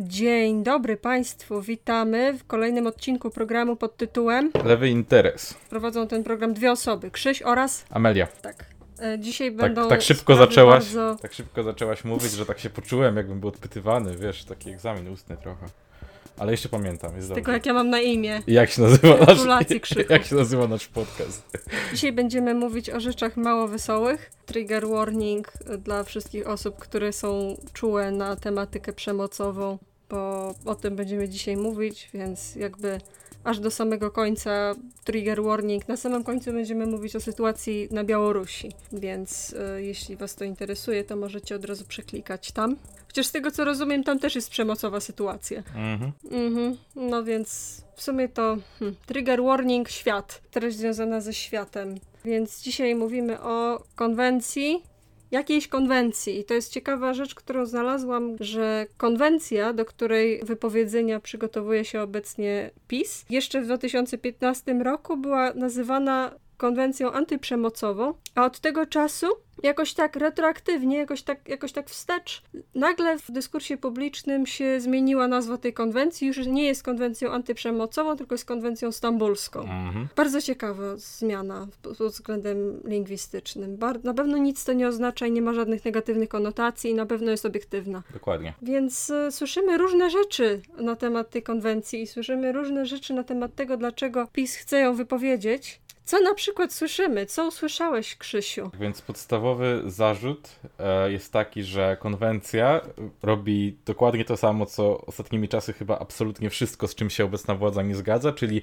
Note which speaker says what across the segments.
Speaker 1: Dzień dobry Państwu, witamy w kolejnym odcinku programu pod tytułem
Speaker 2: Lewy Interes.
Speaker 1: Prowadzą ten program dwie osoby, Krzyś oraz...
Speaker 2: Amelia.
Speaker 1: Tak. E, Dzisiaj
Speaker 2: Tak,
Speaker 1: będą
Speaker 2: tak szybko zaczęłaś.
Speaker 1: Bardzo...
Speaker 2: Tak szybko zaczęłaś mówić, że tak się poczułem, jakbym był odpytywany, wiesz, taki egzamin ustny trochę. Ale jeszcze pamiętam, jest
Speaker 1: Tylko
Speaker 2: dobrze.
Speaker 1: jak ja mam na imię.
Speaker 2: I Jak się nazywa nasz, jak się nazywa nasz podcast?
Speaker 1: Dzisiaj będziemy mówić o rzeczach mało wesołych. Trigger warning dla wszystkich osób, które są czułe na tematykę przemocową, bo o tym będziemy dzisiaj mówić, więc jakby aż do samego końca trigger warning. Na samym końcu będziemy mówić o sytuacji na Białorusi, więc e, jeśli Was to interesuje, to możecie od razu przeklikać tam. Chociaż z tego co rozumiem, tam też jest przemocowa sytuacja.
Speaker 2: Mhm.
Speaker 1: Mhm. No więc w sumie to hmm, trigger warning świat, treść związana ze światem. Więc dzisiaj mówimy o konwencji. Jakiejś konwencji. I to jest ciekawa rzecz, którą znalazłam, że konwencja, do której wypowiedzenia przygotowuje się obecnie PiS, jeszcze w 2015 roku była nazywana konwencją antyprzemocową, a od tego czasu jakoś tak retroaktywnie, jakoś tak, jakoś tak wstecz, nagle w dyskursie publicznym się zmieniła nazwa tej konwencji, już nie jest konwencją antyprzemocową, tylko jest konwencją stambulską.
Speaker 2: Mhm.
Speaker 1: Bardzo ciekawa zmiana pod względem lingwistycznym. Bar- na pewno nic to nie oznacza i nie ma żadnych negatywnych konotacji i na pewno jest obiektywna.
Speaker 2: Dokładnie.
Speaker 1: Więc e, słyszymy różne rzeczy na temat tej konwencji i słyszymy różne rzeczy na temat tego, dlaczego PiS chce ją wypowiedzieć. Co na przykład słyszymy? Co usłyszałeś, Krzysiu?
Speaker 2: Więc podstawowy zarzut e, jest taki, że konwencja robi dokładnie to samo, co ostatnimi czasy chyba absolutnie wszystko, z czym się obecna władza nie zgadza, czyli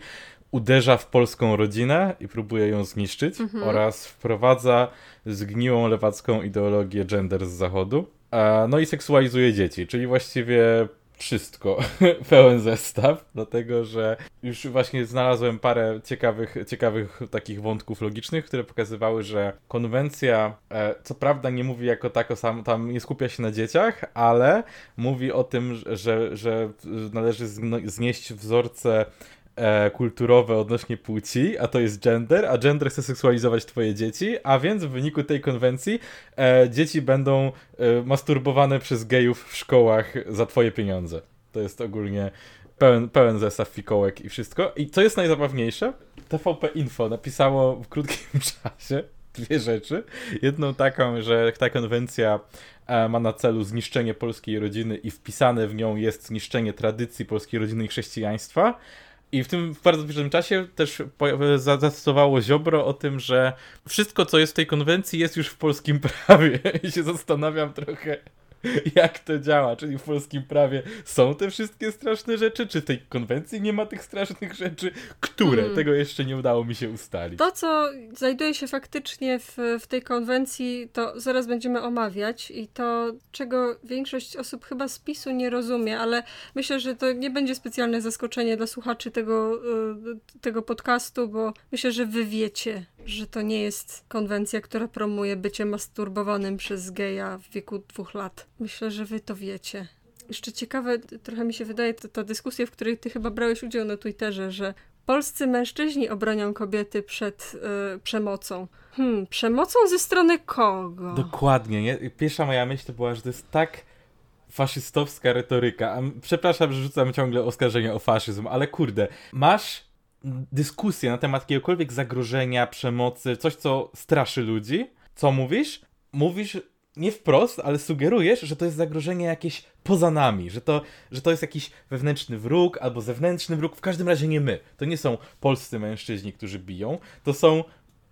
Speaker 2: uderza w polską rodzinę i próbuje ją zniszczyć
Speaker 1: Mhm.
Speaker 2: oraz wprowadza zgniłą lewacką ideologię gender z zachodu. E, no i seksualizuje dzieci, czyli właściwie wszystko, pełen zestaw, dlatego że już właśnie znalazłem parę ciekawych, ciekawych takich wątków logicznych, które pokazywały, że konwencja, e, co prawda nie mówi jako tako sam, tam nie skupia się na dzieciach, ale mówi o tym, że, że należy znieść wzorce e, kulturowe odnośnie płci, a to jest gender, a gender chce seksualizować twoje dzieci, a więc w wyniku tej konwencji e, dzieci będą e, masturbowane przez gejów w szkołach za twoje pieniądze. To jest ogólnie pełen, pełen zestaw fikołek i wszystko. I co jest najzabawniejsze? TVP Info napisało w krótkim czasie dwie rzeczy. Jedną taką, że ta konwencja e, ma na celu zniszczenie polskiej rodziny i wpisane w nią jest zniszczenie tradycji polskiej rodziny i chrześcijaństwa. I w tym w bardzo dużym czasie też po- za- zastosowało Ziobro o tym, że wszystko, co jest w tej konwencji, jest już w polskim prawie. I się zastanawiam trochę, jak to działa. Czyli w polskim prawie są te wszystkie straszne rzeczy, czy w tej konwencji nie ma tych strasznych rzeczy? Które?
Speaker 1: Mm.
Speaker 2: Tego jeszcze nie udało mi się ustalić.
Speaker 1: To, co znajduje się faktycznie w, w tej konwencji, to zaraz będziemy omawiać i to, czego większość osób chyba z PiSu nie rozumie, ale myślę, że to nie będzie specjalne zaskoczenie dla słuchaczy tego, y, tego podcastu, bo myślę, że wy wiecie, że to nie jest konwencja, która promuje bycie masturbowanym przez geja w wieku dwóch lat. Myślę, że wy to wiecie. Jeszcze ciekawe, trochę mi się wydaje, to, ta dyskusja, w której ty chyba brałeś udział na Twitterze, że polscy mężczyźni obronią kobiety przed y, przemocą. Hmm, przemocą ze strony kogo?
Speaker 2: Dokładnie, nie? Pierwsza moja myśl to była, że to jest tak faszystowska retoryka. Przepraszam, że rzucam ciągle oskarżenia o faszyzm, ale kurde, masz dyskusję na temat jakiegokolwiek zagrożenia, przemocy, coś, co straszy ludzi. Co mówisz? Mówisz nie wprost, ale sugerujesz, że to jest zagrożenie jakieś poza nami, że to, że to jest jakiś wewnętrzny wróg albo zewnętrzny wróg, w każdym razie nie my. To nie są polscy mężczyźni, którzy biją, to są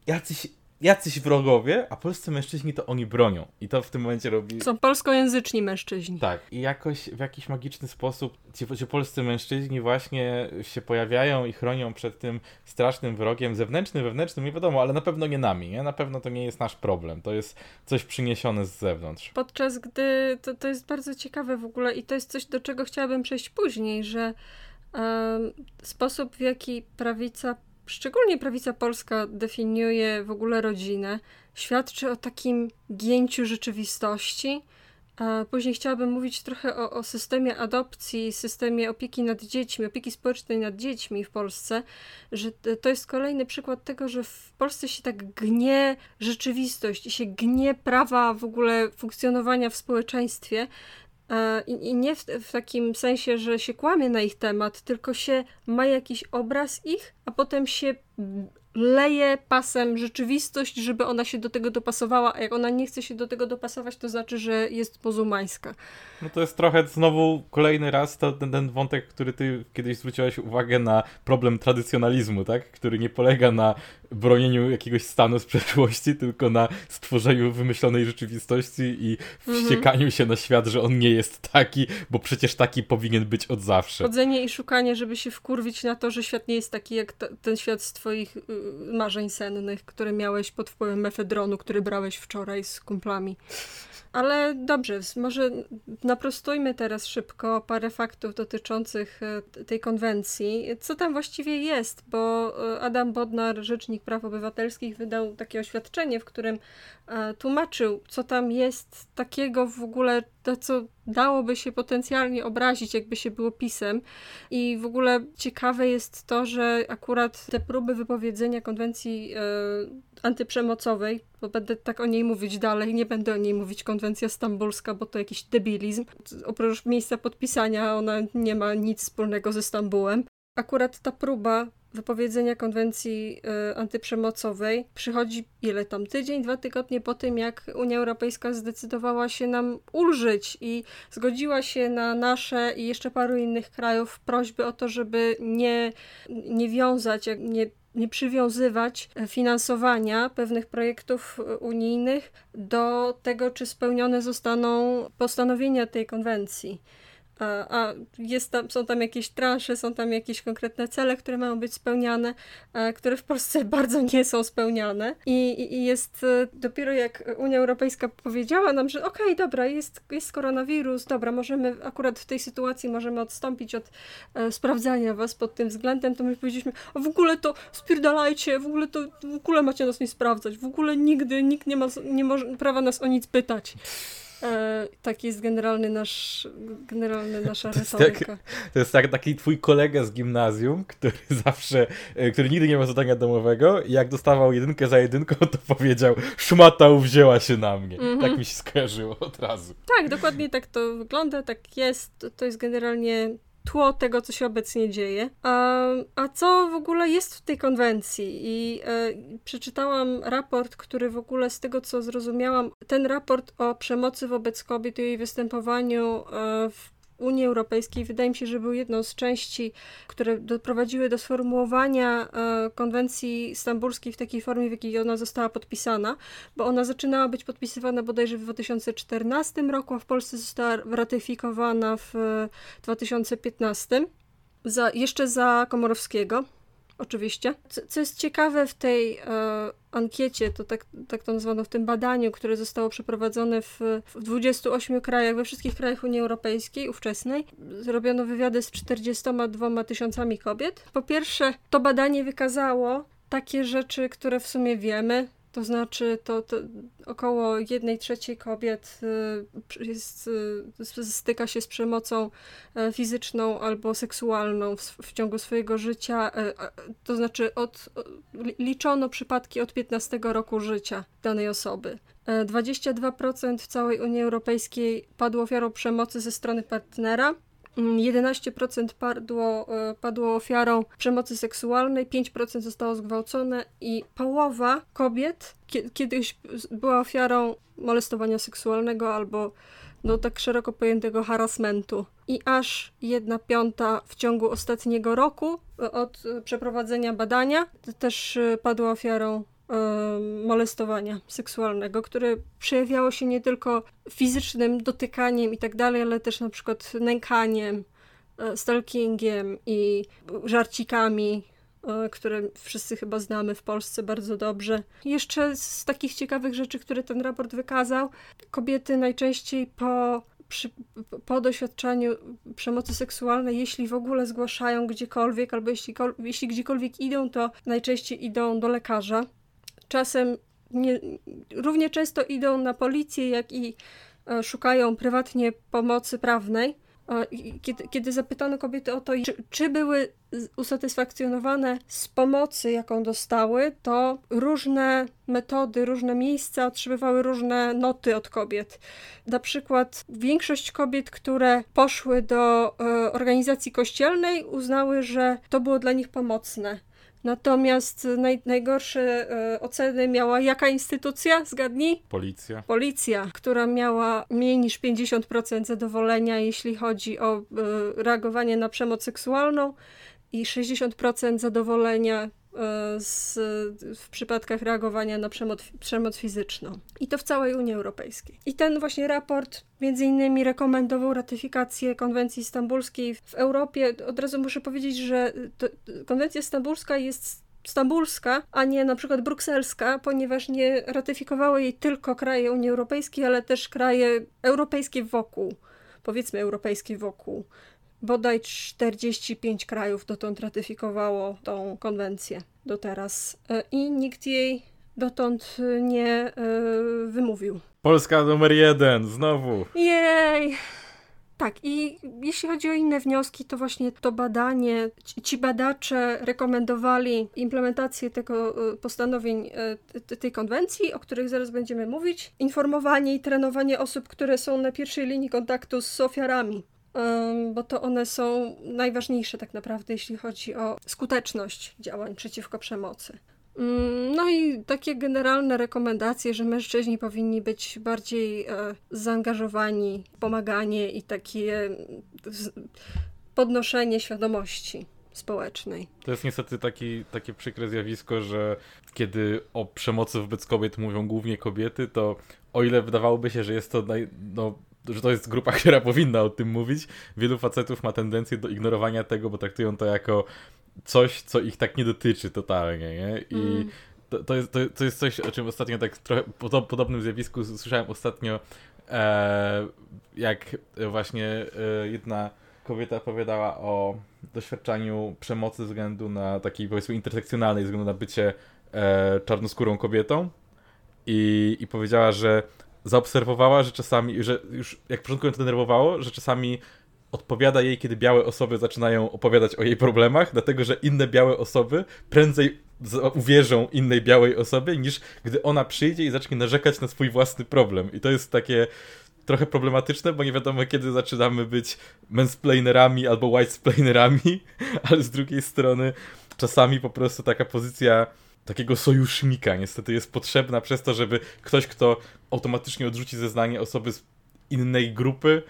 Speaker 2: jacyś, jacyś wrogowie, a polscy mężczyźni to oni bronią. I to w tym momencie robi...
Speaker 1: Są polskojęzyczni mężczyźni.
Speaker 2: Tak, i jakoś w jakiś magiczny sposób ci, ci polscy mężczyźni właśnie się pojawiają i chronią przed tym strasznym wrogiem, zewnętrznym, wewnętrznym, nie wiadomo, ale na pewno nie nami, nie? Na pewno to nie jest nasz problem, to jest coś przyniesione z zewnątrz.
Speaker 1: Podczas gdy to, to jest bardzo ciekawe w ogóle i to jest coś, do czego chciałabym przejść później, że sposób, w jaki prawica, szczególnie prawica polska, definiuje w ogóle rodzinę, świadczy o takim gięciu rzeczywistości. Później chciałabym mówić trochę o, o systemie adopcji, systemie opieki nad dziećmi, opieki społecznej nad dziećmi w Polsce, że to jest kolejny przykład tego, że w Polsce się tak gnie rzeczywistość i się gnie prawa w ogóle funkcjonowania w społeczeństwie, I, i nie w, w, takim sensie, że się kłamie na ich temat, tylko się ma jakiś obraz ich, a potem się leje pasem rzeczywistość, żeby ona się do tego dopasowała, a jak ona nie chce się do tego dopasować, to znaczy, że jest muzułmańska.
Speaker 2: No to jest trochę znowu kolejny raz to ten, ten wątek, który ty kiedyś zwróciłaś uwagę na problem tradycjonalizmu, tak? Który nie polega na bronieniu jakiegoś stanu z przeszłości, tylko na stworzeniu wymyślonej rzeczywistości i mhm. wściekaniu się na świat, że on nie jest taki, bo przecież taki powinien być od zawsze.
Speaker 1: Chodzenie i szukanie, żeby się wkurwić na to, że świat nie jest taki jak ten świat z twoich y, marzeń sennych, które miałeś pod wpływem mefedronu, który brałeś wczoraj z kumplami. Ale dobrze, może naprostujmy teraz szybko parę faktów dotyczących e, tej konwencji. Co tam właściwie jest? Bo Adam Bodnar, Rzecznik Praw Obywatelskich, wydał takie oświadczenie, w którym e, tłumaczył, co tam jest takiego w ogóle, to co dałoby się potencjalnie obrazić, jakby się było pisem. I w ogóle ciekawe jest to, że akurat te próby wypowiedzenia konwencji antyprzemocowej, bo będę tak o niej mówić dalej, nie będę o niej mówić konwencja stambulska, bo to jakiś debilizm. Oprócz miejsca podpisania ona nie ma nic wspólnego ze Stambułem. Akurat ta próba wypowiedzenia konwencji y, antyprzemocowej przychodzi ile tam tydzień, dwa tygodnie po tym, jak Unia Europejska zdecydowała się nam ulżyć i zgodziła się na nasze i jeszcze paru innych krajów prośby o to, żeby nie, nie wiązać, nie nie przywiązywać finansowania pewnych projektów unijnych do tego, czy spełnione zostaną postanowienia tej konwencji a, a jest tam, są tam jakieś transze, są tam jakieś konkretne cele, które mają być spełniane, a, które w Polsce bardzo nie są spełniane. I, i jest e, dopiero jak Unia Europejska powiedziała nam, że okej, okay, dobra, jest, jest koronawirus, dobra, możemy akurat w tej sytuacji możemy odstąpić od e, sprawdzania was pod tym względem, to my powiedzieliśmy, a w ogóle to spierdalajcie, w ogóle to w ogóle macie nas nie sprawdzać, w ogóle nigdy nikt nie ma nie może prawa nas o nic pytać. E, taki jest generalny nasz, generalny nasza to retoryka.
Speaker 2: Tak, to jest tak, taki twój kolega z gimnazjum, który zawsze, e, który nigdy nie ma zadania domowego i jak dostawał jedynkę za jedynką, to powiedział szmata uwzięła się na mnie. Mm -hmm. Tak mi się skojarzyło od razu.
Speaker 1: Tak, dokładnie tak to wygląda, tak jest. To jest generalnie tło tego, co się obecnie dzieje. A, a co w ogóle jest w tej konwencji? I e, przeczytałam raport, który w ogóle z tego, co zrozumiałam, ten raport o przemocy wobec kobiet i jej występowaniu e, w Unii Europejskiej. Wydaje mi się, że był jedną z części, które doprowadziły do sformułowania e, konwencji stambulskiej w takiej formie, w jakiej ona została podpisana, bo ona zaczynała być podpisywana bodajże w 2014 roku, a w Polsce została ratyfikowana w 2015, za, jeszcze za Komorowskiego oczywiście. Co, co jest ciekawe w tej e, ankiecie, to tak, tak to nazwano w tym badaniu, które zostało przeprowadzone w, w 28 krajach, we wszystkich krajach Unii Europejskiej ówczesnej, zrobiono wywiady z 42 tysiącami kobiet. Po pierwsze, to badanie wykazało takie rzeczy, które w sumie wiemy, to znaczy, to, to około jednej trzeciej kobiet y, jest, y, styka się z przemocą e, fizyczną albo seksualną w, w ciągu swojego życia. E, to znaczy, od, liczono przypadki od 15 roku życia danej osoby. 22% e, w całej Unii Europejskiej padło ofiarą przemocy ze strony partnera, 11% padło, e, padło ofiarą przemocy seksualnej, 5% zostało zgwałcone i połowa kobiet kiedyś była ofiarą molestowania seksualnego albo no tak szeroko pojętego harassmentu. I aż jedna piąta w ciągu ostatniego roku e, od e, przeprowadzenia badania też padła ofiarą molestowania seksualnego, które przejawiało się nie tylko fizycznym dotykaniem i tak dalej, ale też na przykład nękaniem, e, stalkingiem i żarcikami, e, które wszyscy chyba znamy w Polsce bardzo dobrze. Jeszcze z takich ciekawych rzeczy, które ten raport wykazał, kobiety najczęściej po przy, po doświadczeniu przemocy seksualnej, jeśli w ogóle zgłaszają gdziekolwiek, albo jeśli, jeśli gdziekolwiek idą, to najczęściej idą do lekarza czasem nie, równie często idą na policję, jak i e, szukają prywatnie pomocy prawnej. kiedy, kiedy zapytano kobiety o to, czy, czy były usatysfakcjonowane z pomocy, jaką dostały, to różne metody, różne miejsca otrzymywały różne noty od kobiet. Na przykład większość kobiet, które poszły do e, organizacji kościelnej, uznały, że to było dla nich pomocne. Natomiast naj, najgorsze e, oceny miała jaka instytucja? Zgadnij?
Speaker 2: Policja.
Speaker 1: Policja, która miała mniej niż 50% zadowolenia, jeśli chodzi o e, reagowanie na przemoc seksualną i 60% zadowolenia z, w przypadkach reagowania na przemoc, przemoc fizyczną. I to w całej Unii Europejskiej. I ten właśnie raport między innymi rekomendował ratyfikację konwencji stambulskiej w Europie. Od razu muszę powiedzieć, że to, konwencja stambulska jest stambulska, a nie na przykład brukselska, ponieważ nie ratyfikowały jej tylko kraje Unii Europejskiej, ale też kraje europejskie wokół, powiedzmy europejskie wokół bodaj 45 krajów dotąd ratyfikowało tą konwencję do teraz e, i nikt jej dotąd nie e, wymówił.
Speaker 2: Polska numer jeden, znowu.
Speaker 1: Jej! Tak, i jeśli chodzi o inne wnioski, to właśnie to badanie, ci badacze rekomendowali implementację tego e, postanowień tej konwencji, o których zaraz będziemy mówić, informowanie i trenowanie osób, które są na pierwszej linii kontaktu z ofiarami bo to one są najważniejsze tak naprawdę, jeśli chodzi o skuteczność działań przeciwko przemocy. Mm, no i takie generalne rekomendacje, że mężczyźni powinni być bardziej e, zaangażowani pomaganie i takie podnoszenie świadomości społecznej.
Speaker 2: To jest niestety taki, takie przykre zjawisko, że kiedy o przemocy wobec kobiet mówią głównie kobiety, to o ile wydawałoby się, że jest to naj, no, że to jest grupa, która powinna o tym mówić. Wielu facetów ma tendencję do ignorowania tego, bo traktują to jako coś, co ich tak nie dotyczy totalnie, nie? I mm. to, to, jest, to, to, jest coś, o czym ostatnio tak trochę po podobnym zjawisku słyszałem ostatnio, e, jak właśnie e, jedna kobieta opowiadała o doświadczaniu przemocy ze względu na takiej powiedzmy intersekcjonalnej, ze względu na bycie e, czarnoskórą kobietą i, i powiedziała, że zaobserwowała, że czasami, że już jak początku ją to denerwowało, że czasami odpowiada jej, kiedy białe osoby zaczynają opowiadać o jej problemach, dlatego że inne białe osoby prędzej uwierzą innej białej osobie, niż gdy ona przyjdzie i zacznie narzekać na swój własny problem. I to jest takie trochę problematyczne, bo nie wiadomo kiedy zaczynamy być mansplainerami albo whitesplainerami, ale z drugiej strony czasami po prostu taka pozycja takiego sojusznika. Niestety jest potrzebna przez to, żeby ktoś, kto automatycznie odrzuci zeznanie osoby z innej grupy,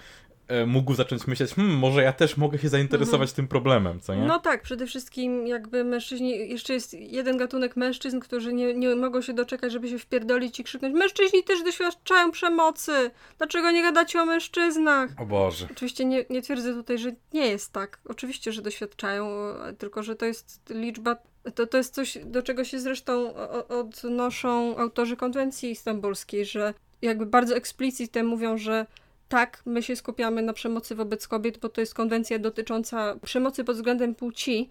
Speaker 2: mógł zacząć myśleć, hmm, może ja też mogę się zainteresować mhm. tym problemem, co nie?
Speaker 1: No tak, przede wszystkim jakby mężczyźni, jeszcze jest jeden gatunek mężczyzn, którzy nie, nie mogą się doczekać, żeby się wpierdolić i krzyknąć, mężczyźni też doświadczają przemocy, dlaczego nie gadacie o mężczyznach?
Speaker 2: O Boże.
Speaker 1: Oczywiście nie, nie twierdzę tutaj, że nie jest tak, oczywiście, że doświadczają, tylko że to jest liczba to, to jest coś, do czego się zresztą odnoszą autorzy konwencji istambulskiej, że jakby bardzo eksplicitnie mówią, że tak, my się skupiamy na przemocy wobec kobiet, bo to jest konwencja dotycząca przemocy pod względem płci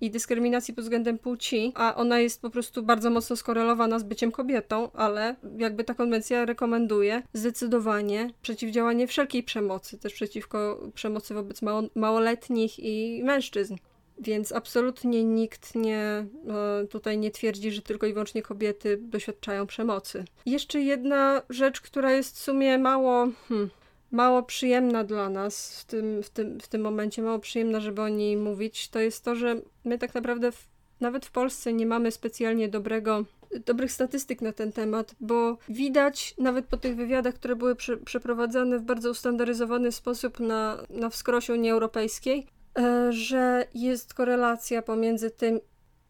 Speaker 1: i dyskryminacji pod względem płci, a ona jest po prostu bardzo mocno skorelowana z byciem kobietą, ale jakby ta konwencja rekomenduje zdecydowanie przeciwdziałanie wszelkiej przemocy, też przeciwko przemocy wobec małoletnich i mężczyzn. Więc absolutnie nikt nie, e, tutaj nie twierdzi, że tylko i wyłącznie kobiety doświadczają przemocy. Jeszcze jedna rzecz, która jest w sumie mało, hmm, mało przyjemna dla nas w tym, w, tym, w tym momencie, mało przyjemna, żeby o niej mówić, to jest to, że my tak naprawdę w, nawet w Polsce nie mamy specjalnie dobrego dobrych statystyk na ten temat, bo widać nawet po tych wywiadach, które były prze, przeprowadzane w bardzo ustandaryzowany sposób na, na wskrosie Unii Europejskiej, E, że jest korelacja pomiędzy tym,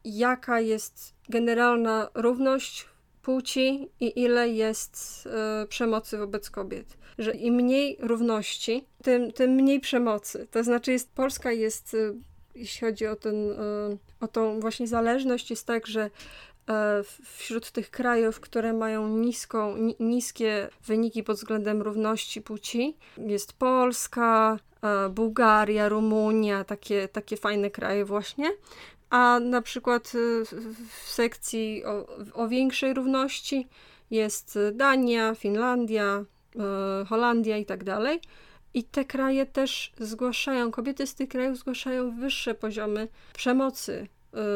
Speaker 1: jaka jest generalna równość płci i ile jest e, przemocy wobec kobiet. Że im mniej równości, tym, tym mniej przemocy. To znaczy, jest, Polska jest, e, jeśli chodzi o, ten, o tą właśnie zależność, jest tak, że wśród tych krajów, które mają niską, niskie wyniki pod względem równości płci, jest Polska, E, Bułgaria, Rumunia, takie, takie fajne kraje właśnie. A na przykład e, w sekcji o, o większej równości jest Dania, Finlandia, e, Holandia i tak dalej. I te kraje też zgłaszają, kobiety z tych krajów zgłaszają wyższe poziomy przemocy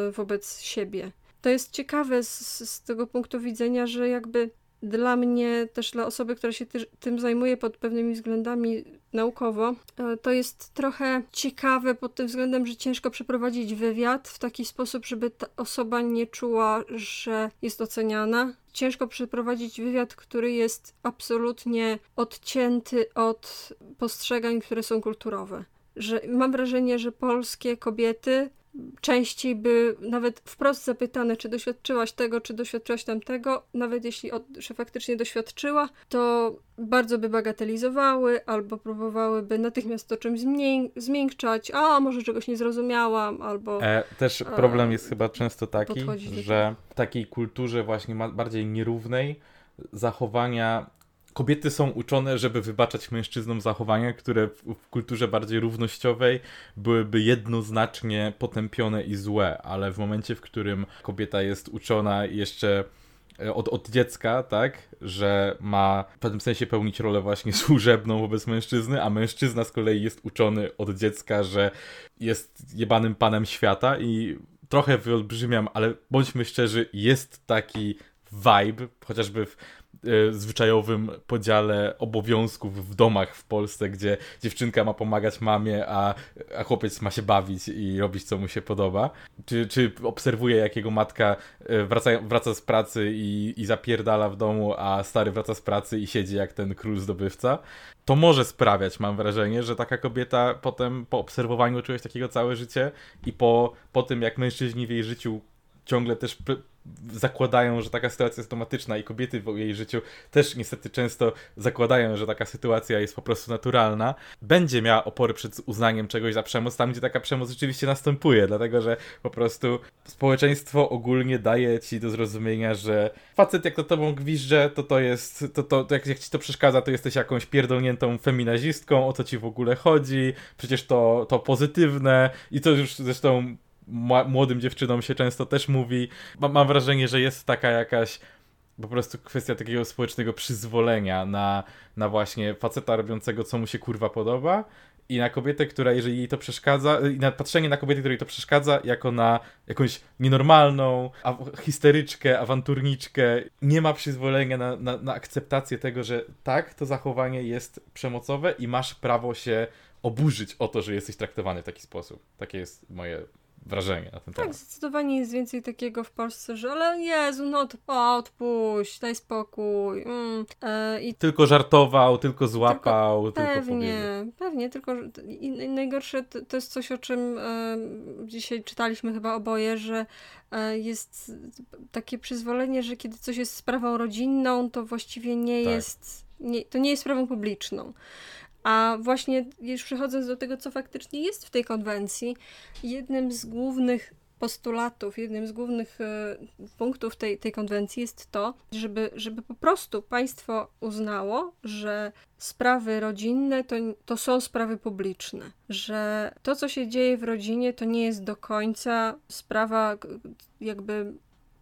Speaker 1: y, wobec siebie. To jest ciekawe z, z tego punktu widzenia, że jakby dla mnie, też dla osoby, która się ty, tym zajmuje pod pewnymi względami naukowo, e, to jest trochę ciekawe pod tym względem, że ciężko przeprowadzić wywiad w taki sposób, żeby ta osoba nie czuła, że jest oceniana. Ciężko przeprowadzić wywiad, który jest absolutnie odcięty od postrzegań, które są kulturowe. Że mam wrażenie, że polskie kobiety częściej by nawet wprost zapytane, czy doświadczyłaś tego, czy doświadczyłaś tamtego, nawet jeśli od, że faktycznie doświadczyła, to bardzo by bagatelizowały albo próbowałyby natychmiast to czymś zmię zmiękczać, a może czegoś nie zrozumiałam, albo...
Speaker 2: E, też problem jest chyba często taki, że w takiej kulturze właśnie bardziej nierównej zachowania kobiety są uczone, żeby wybaczać mężczyznom zachowania, które w, kulturze bardziej równościowej byłyby jednoznacznie potępione i złe, ale w momencie, w którym kobieta jest uczona jeszcze e, od, od dziecka, tak, że ma w pewnym sensie pełnić rolę właśnie służebną wobec mężczyzny, a mężczyzna z kolei jest uczony od dziecka, że jest jebanym panem świata i trochę wyolbrzymiam, ale bądźmy szczerzy, jest taki vibe, chociażby w zwyczajowym podziale obowiązków w domach w Polsce, gdzie dziewczynka ma pomagać mamie, a, a chłopiec ma się bawić i robić co mu się podoba. Czy, czy obserwuje, jak jego matka e, wraca, wraca z pracy i, i zapierdala w domu, a stary wraca z pracy i siedzi jak ten król zdobywca. To może sprawiać, mam wrażenie, że taka kobieta potem po obserwowaniu czegoś takiego całe życie i po, po tym, jak mężczyźni w jej życiu ciągle też zakładają, że taka sytuacja jest automatyczna i kobiety w jej życiu też niestety często zakładają, że taka sytuacja jest po prostu naturalna, będzie miała opory przed uznaniem czegoś za przemoc tam, gdzie taka przemoc rzeczywiście następuje, dlatego że po prostu społeczeństwo ogólnie daje ci do zrozumienia, że facet jak to tobą gwizdże, to to jest, to, to, to jak, jak ci to przeszkadza, to jesteś jakąś pierdolniętą feminazistką, o co ci w ogóle chodzi, przecież to, to pozytywne i to już zresztą młodym dziewczynom się często też mówi. Mam wrażenie, że jest taka jakaś po prostu kwestia takiego społecznego przyzwolenia na, na właśnie faceta robiącego, co mu się kurwa podoba i na kobietę, która jeżeli jej to przeszkadza, i na patrzenie na kobietę, której to przeszkadza, jako na jakąś nienormalną, a, histeryczkę, awanturniczkę, nie ma przyzwolenia na, na, na akceptację tego, że tak, to zachowanie jest przemocowe i masz prawo się oburzyć o to, że jesteś traktowany w taki sposób. Takie jest moje wrażenie na ten
Speaker 1: tak,
Speaker 2: temat.
Speaker 1: Tak, zdecydowanie jest więcej takiego w Polsce, że ale Jezu, no to odpuść, daj spokój. Mm,
Speaker 2: e, i... Tylko żartował, tylko złapał, tylko, tylko
Speaker 1: Pewnie, powiedział. pewnie, tylko i, najgorsze to, to, jest coś, o czym e, dzisiaj czytaliśmy chyba oboje, że e, jest takie przyzwolenie, że kiedy coś jest sprawą rodzinną, to właściwie nie tak. jest, nie, to nie jest sprawą publiczną. A właśnie już przechodząc do tego, co faktycznie jest w tej konwencji, jednym z głównych postulatów, jednym z głównych e, punktów tej, tej konwencji jest to, żeby, żeby po prostu państwo uznało, że sprawy rodzinne to, to są sprawy publiczne, że to, co się dzieje w rodzinie, to nie jest do końca sprawa jakby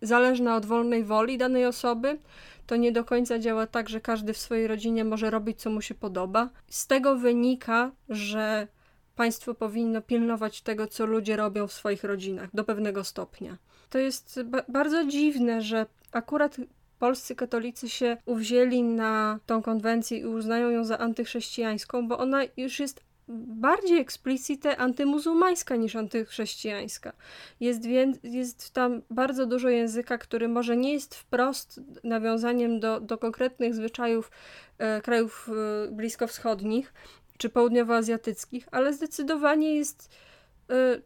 Speaker 1: zależna od wolnej woli danej osoby, to nie do końca działa tak, że każdy w swojej rodzinie może robić, co mu się podoba. Z tego wynika, że państwo powinno pilnować tego, co ludzie robią w swoich rodzinach do pewnego stopnia. To jest ba bardzo dziwne, że akurat polscy katolicy się uwzięli na tą konwencję i uznają ją za antychrześcijańską, bo ona już jest bardziej eksplicite antymuzułmańska niż antychrześcijańska. Jest, więc, jest tam bardzo dużo języka, który może nie jest wprost nawiązaniem do, do konkretnych zwyczajów e, krajów e, bliskowschodnich czy południowoazjatyckich, ale zdecydowanie jest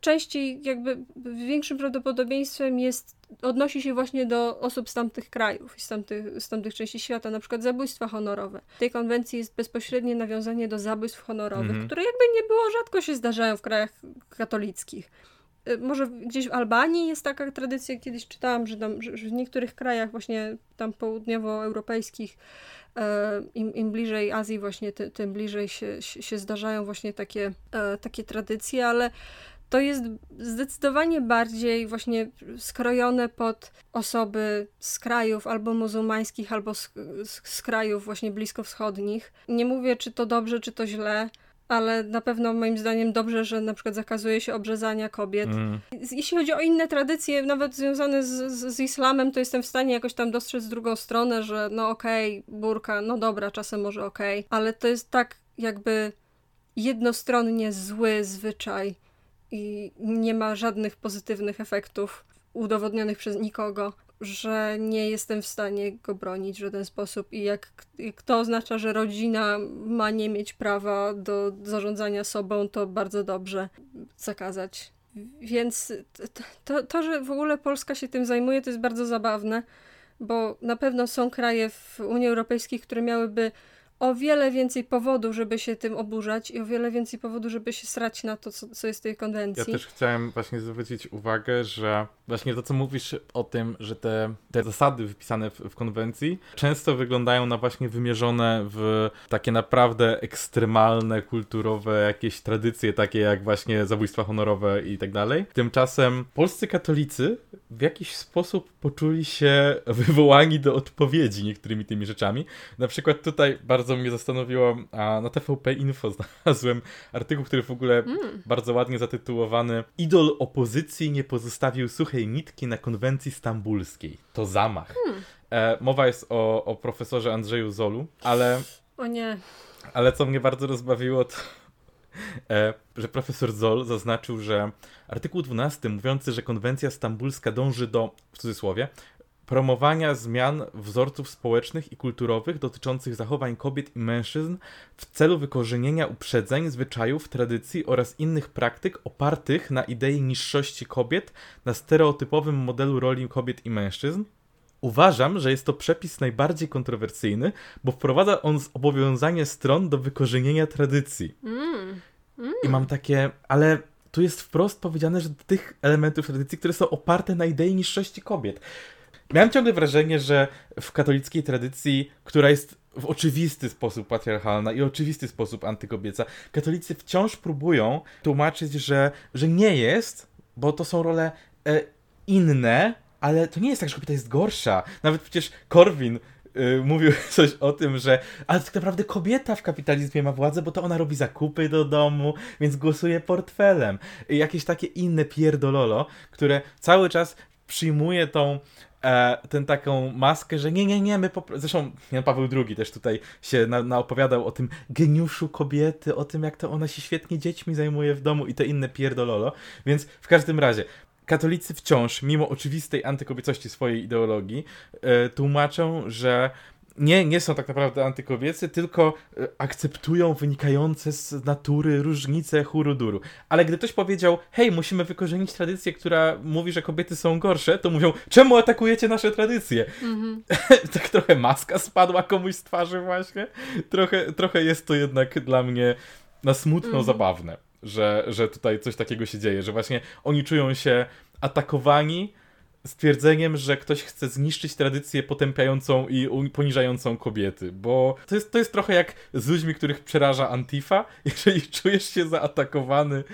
Speaker 1: częściej, jakby większym prawdopodobieństwem jest odnosi się właśnie do osób z tamtych krajów, z tamtych, z tamtych części świata, na przykład zabójstwa honorowe. W tej konwencji jest bezpośrednie nawiązanie do zabójstw honorowych, -hmm. które jakby nie było, rzadko się zdarzają w krajach katolickich. Y, może gdzieś w Albanii jest taka tradycja, kiedyś czytałam, że, tam, że w niektórych krajach właśnie tam południowoeuropejskich e, im, im bliżej Azji właśnie, ty, tym bliżej się, się zdarzają właśnie takie, takie tradycje, ale to jest zdecydowanie bardziej właśnie skrojone pod osoby z krajów albo muzułmańskich, albo z, z, krajów właśnie bliskowschodnich. Nie mówię, czy to dobrze, czy to źle, ale na pewno moim zdaniem dobrze, że na przykład zakazuje się obrzezania kobiet. Mm. Jeśli chodzi o inne tradycje, nawet związane z, z, z, islamem, to jestem w stanie jakoś tam dostrzec drugą stronę, że no okej, okay, burka, no dobra, czasem może okej, okay, ale to jest tak jakby jednostronnie zły zwyczaj i nie ma żadnych pozytywnych efektów udowodnionych przez nikogo, że nie jestem w stanie go bronić w żaden sposób. I jak, jak to oznacza, że rodzina ma nie mieć prawa do zarządzania sobą, to bardzo dobrze zakazać. Więc to, to, że w ogóle Polska się tym zajmuje, to jest bardzo zabawne, bo na pewno są kraje w Unii Europejskiej, które miałyby o wiele więcej powodów, żeby się tym oburzać i o wiele więcej powodów, żeby się srać na to, co, co jest w tej konwencji.
Speaker 2: Ja też chciałem właśnie zwrócić uwagę, że właśnie to, co mówisz o tym, że te, te zasady wypisane w, w konwencji często wyglądają na właśnie wymierzone w takie naprawdę ekstremalne, kulturowe jakieś tradycje, takie jak właśnie zabójstwa honorowe i tak dalej. Tymczasem polscy katolicy w jakiś sposób poczuli się wywołani do odpowiedzi niektórymi tymi rzeczami. Na przykład tutaj bardzo mnie zastanowiło, a na TVP Info znalazłem artykuł, który w ogóle mm. bardzo ładnie zatytułowany Idol opozycji nie pozostawił suchej nitki na konwencji stambulskiej. To zamach. Mm. E, mowa jest o, o profesorze Andrzeju Zolu, ale...
Speaker 1: O nie.
Speaker 2: Ale co mnie bardzo rozbawiło, to E, że profesor Zoll zaznaczył, że artykuł 12 mówiący, że konwencja stambulska dąży do, w cudzysłowie, promowania zmian wzorców społecznych i kulturowych dotyczących zachowań kobiet i mężczyzn w celu wykorzenienia uprzedzeń, zwyczajów, tradycji oraz innych praktyk opartych na idei niższości kobiet, na stereotypowym modelu roli kobiet i mężczyzn. Uważam, że jest to przepis najbardziej kontrowersyjny, bo wprowadza on zobowiązanie stron do wykorzenienia tradycji. Mm. Mm. I mam takie, ale tu jest wprost powiedziane, że tych elementów tradycji, które są oparte na idei niższości kobiet. Miałem ciągle wrażenie, że w katolickiej tradycji, która jest w oczywisty sposób patriarchalna i oczywisty sposób antykobieca, katolicy wciąż próbują tłumaczyć, że, że nie jest, bo to są role e, inne, ale to nie jest tak, że kobieta jest gorsza. Nawet przecież Korwin y, mówił coś o tym, że ale tak naprawdę kobieta w kapitalizmie ma władzę, bo to ona robi zakupy do domu, więc głosuje portfelem. I jakieś takie inne pierdololo, które cały czas przyjmuje tą e, tę taką maskę, że nie, nie, nie, my po Zresztą Jan Paweł II też tutaj się na, naopowiadał o tym geniuszu kobiety, o tym jak to ona się świetnie dziećmi zajmuje w domu i te inne pierdololo. Więc w każdym razie, katolicy wciąż, mimo oczywistej antykobiecości swojej ideologii, e, tłumaczą, że nie, nie są tak naprawdę antykobiecy, tylko e, akceptują wynikające z natury różnice huruduru. Ale gdy ktoś powiedział, hej, musimy wykorzenić tradycję, która mówi, że kobiety są gorsze, to mówią, czemu atakujecie nasze tradycje? Mm -hmm. tak trochę maska spadła komuś z twarzy właśnie. Trochę, trochę jest to jednak dla mnie na smutno mm -hmm. zabawne, że, że tutaj coś takiego się dzieje, że właśnie oni czują się atakowani stwierdzeniem, że ktoś chce zniszczyć tradycję potępiającą i poniżającą kobiety, bo to jest, to jest trochę jak z ludźmi, których przeraża Antifa. Jeżeli czujesz się zaatakowany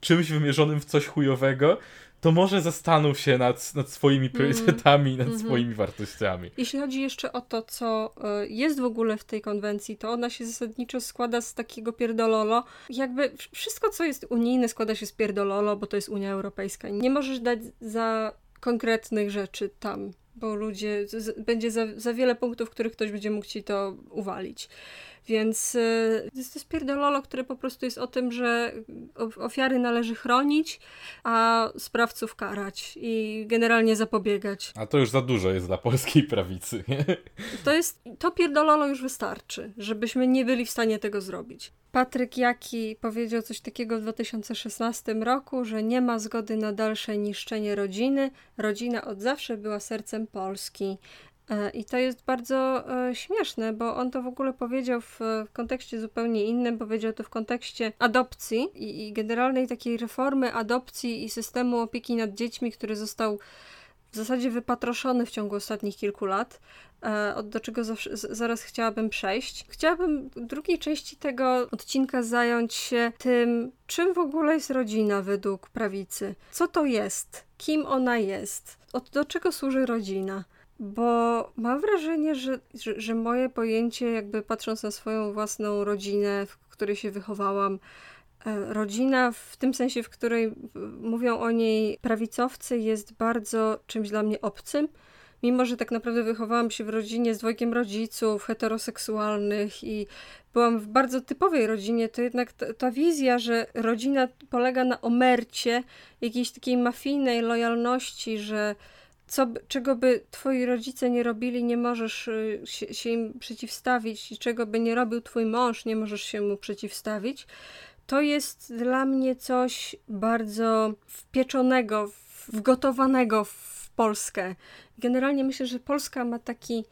Speaker 2: czymś wymierzonym w coś chujowego, to może zastanów się nad, nad swoimi mm. priorytetami, mm, nad mm -hmm. swoimi wartościami.
Speaker 1: Jeśli chodzi jeszcze o to, co e, jest w ogóle w tej konwencji, to ona się zasadniczo składa z takiego pierdololo. Jakby wszystko, co jest unijne, składa się z pierdololo, bo to jest Unia Europejska. Nie możesz dać za konkretnych rzeczy tam, bo ludzie, z, będzie za, za wiele punktów, w których ktoś będzie mógł ci to uwalić. Więc y, jest to spierdololo, które po prostu jest o tym, że ofiary należy chronić, a sprawców karać i generalnie zapobiegać.
Speaker 2: A to już za dużo jest dla polskiej prawicy. Nie?
Speaker 1: To jest, to pierdololo już wystarczy, żebyśmy nie byli w stanie tego zrobić. Patryk Jaki powiedział coś takiego w 2016 roku, że nie ma zgody na dalsze niszczenie rodziny. Rodzina od zawsze była sercem Polski. E, I to jest bardzo e, śmieszne, bo on to w ogóle powiedział w, kontekście zupełnie innym, powiedział to w kontekście adopcji i, generalnej takiej reformy adopcji i systemu opieki nad dziećmi, który został w zasadzie wypatroszony w ciągu ostatnich kilku lat, e, do czego zaraz chciałabym przejść. Chciałabym w drugiej części tego odcinka zająć się tym, czym w ogóle jest rodzina według prawicy. Co to jest? Kim ona jest? Od, do czego służy rodzina? Bo mam wrażenie, że, że, że, moje pojęcie, jakby patrząc na swoją własną rodzinę, której się wychowałam. E, rodzina, w tym sensie, w której mówią o niej prawicowcy, jest bardzo czymś dla mnie obcym. Mimo, że tak naprawdę wychowałam się w rodzinie z dwojgiem rodziców, heteroseksualnych i byłam w bardzo typowej rodzinie, to jednak ta, ta wizja, że rodzina polega na omercie, jakiejś takiej mafijnej lojalności, że co, czego by twoi rodzice nie robili, nie możesz y, się, się, im przeciwstawić i czego by nie robił twój mąż, nie możesz się mu przeciwstawić. To jest dla mnie coś bardzo wpieczonego, wgotowanego w Polskę. Generalnie myślę, że Polska ma taki,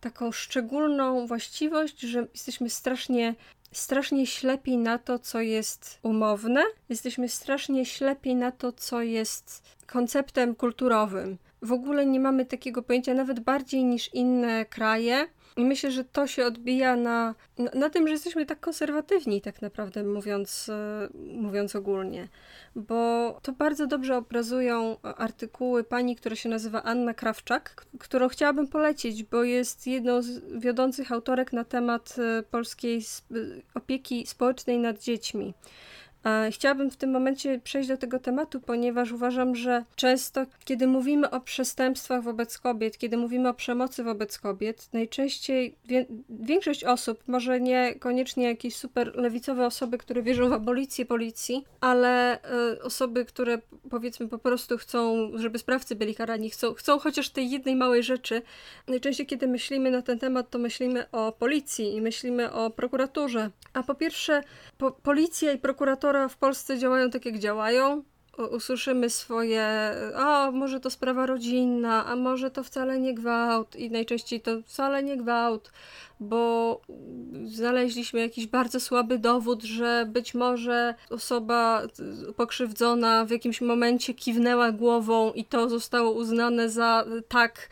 Speaker 1: taką szczególną właściwość, że jesteśmy strasznie strasznie ślepi na to, co jest umowne, jesteśmy strasznie ślepi na to, co jest konceptem kulturowym. W ogóle nie mamy takiego pojęcia, nawet bardziej niż inne kraje. I myślę, że to się odbija na, na, tym, że jesteśmy tak konserwatywni, tak naprawdę mówiąc, e, mówiąc ogólnie. Bo to bardzo dobrze obrazują artykuły pani, która się nazywa Anna Krawczak, którą chciałabym polecić, bo jest jedną z wiodących autorek na temat e, polskiej opieki społecznej nad dziećmi. Chciałabym w tym momencie przejść do tego tematu, ponieważ uważam, że często, kiedy mówimy o przestępstwach wobec kobiet, kiedy mówimy o przemocy wobec kobiet, najczęściej wie, większość osób, może nie koniecznie jakieś super lewicowe osoby, które wierzą w abolicję policji, ale y, osoby, które powiedzmy po prostu chcą, żeby sprawcy byli karani, chcą, chcą chociaż tej jednej małej rzeczy. Najczęściej, kiedy myślimy na ten temat, to myślimy o policji i myślimy o prokuraturze. A po pierwsze, po, policja i prokuratura w Polsce działają tak, jak działają, usłyszymy swoje, a może to sprawa rodzinna, a może to wcale nie gwałt i najczęściej to wcale nie gwałt, bo znaleźliśmy jakiś bardzo słaby dowód, że być może osoba pokrzywdzona w jakimś momencie kiwnęła głową i to zostało uznane za tak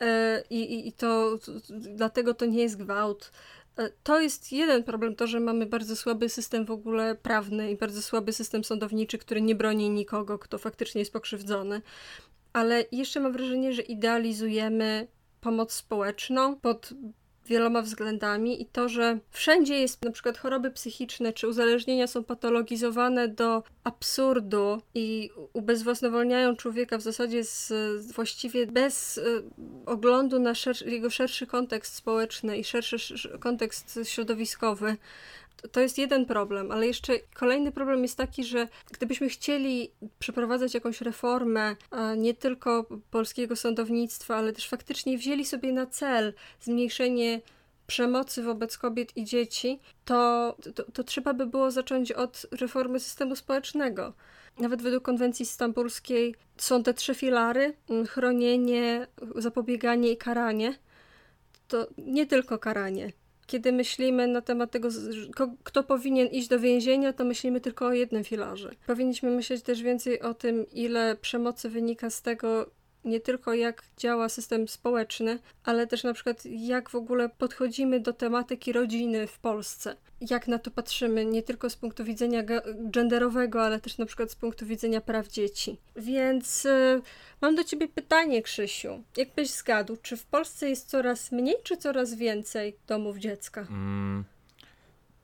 Speaker 1: e, i, i to dlatego to nie jest gwałt. E, to jest jeden problem, to, że mamy bardzo słaby system w ogóle prawny i bardzo słaby system sądowniczy, który nie broni nikogo, kto faktycznie jest pokrzywdzony. Ale jeszcze mam wrażenie, że idealizujemy pomoc społeczną pod wieloma względami i to, że wszędzie jest na przykład choroby psychiczne czy uzależnienia są patologizowane do absurdu i ubezwłasnowolniają człowieka w zasadzie z, właściwie bez y, oglądu na szer jego szerszy kontekst społeczny i szerszy kontekst środowiskowy, to jest jeden problem, ale jeszcze kolejny problem jest taki, że gdybyśmy chcieli przeprowadzać jakąś reformę nie tylko polskiego sądownictwa, ale też faktycznie wzięli sobie na cel zmniejszenie przemocy wobec kobiet i dzieci, to, to, to trzeba by było zacząć od reformy systemu społecznego. Nawet według konwencji stambulskiej są te trzy filary: chronienie, zapobieganie i karanie. To nie tylko karanie kiedy myślimy na temat tego, kto powinien iść do więzienia, to myślimy tylko o jednym filarze. Powinniśmy myśleć też więcej o tym, ile przemocy wynika z tego, nie tylko jak działa system społeczny, ale też na przykład jak w ogóle podchodzimy do tematyki rodziny w Polsce. Jak na to patrzymy, nie tylko z punktu widzenia genderowego, ale też na przykład z punktu widzenia praw dzieci. Więc y, mam do ciebie pytanie, Krzysiu. Jakbyś zgadł, czy w Polsce jest coraz mniej, czy coraz więcej domów dziecka? Mm.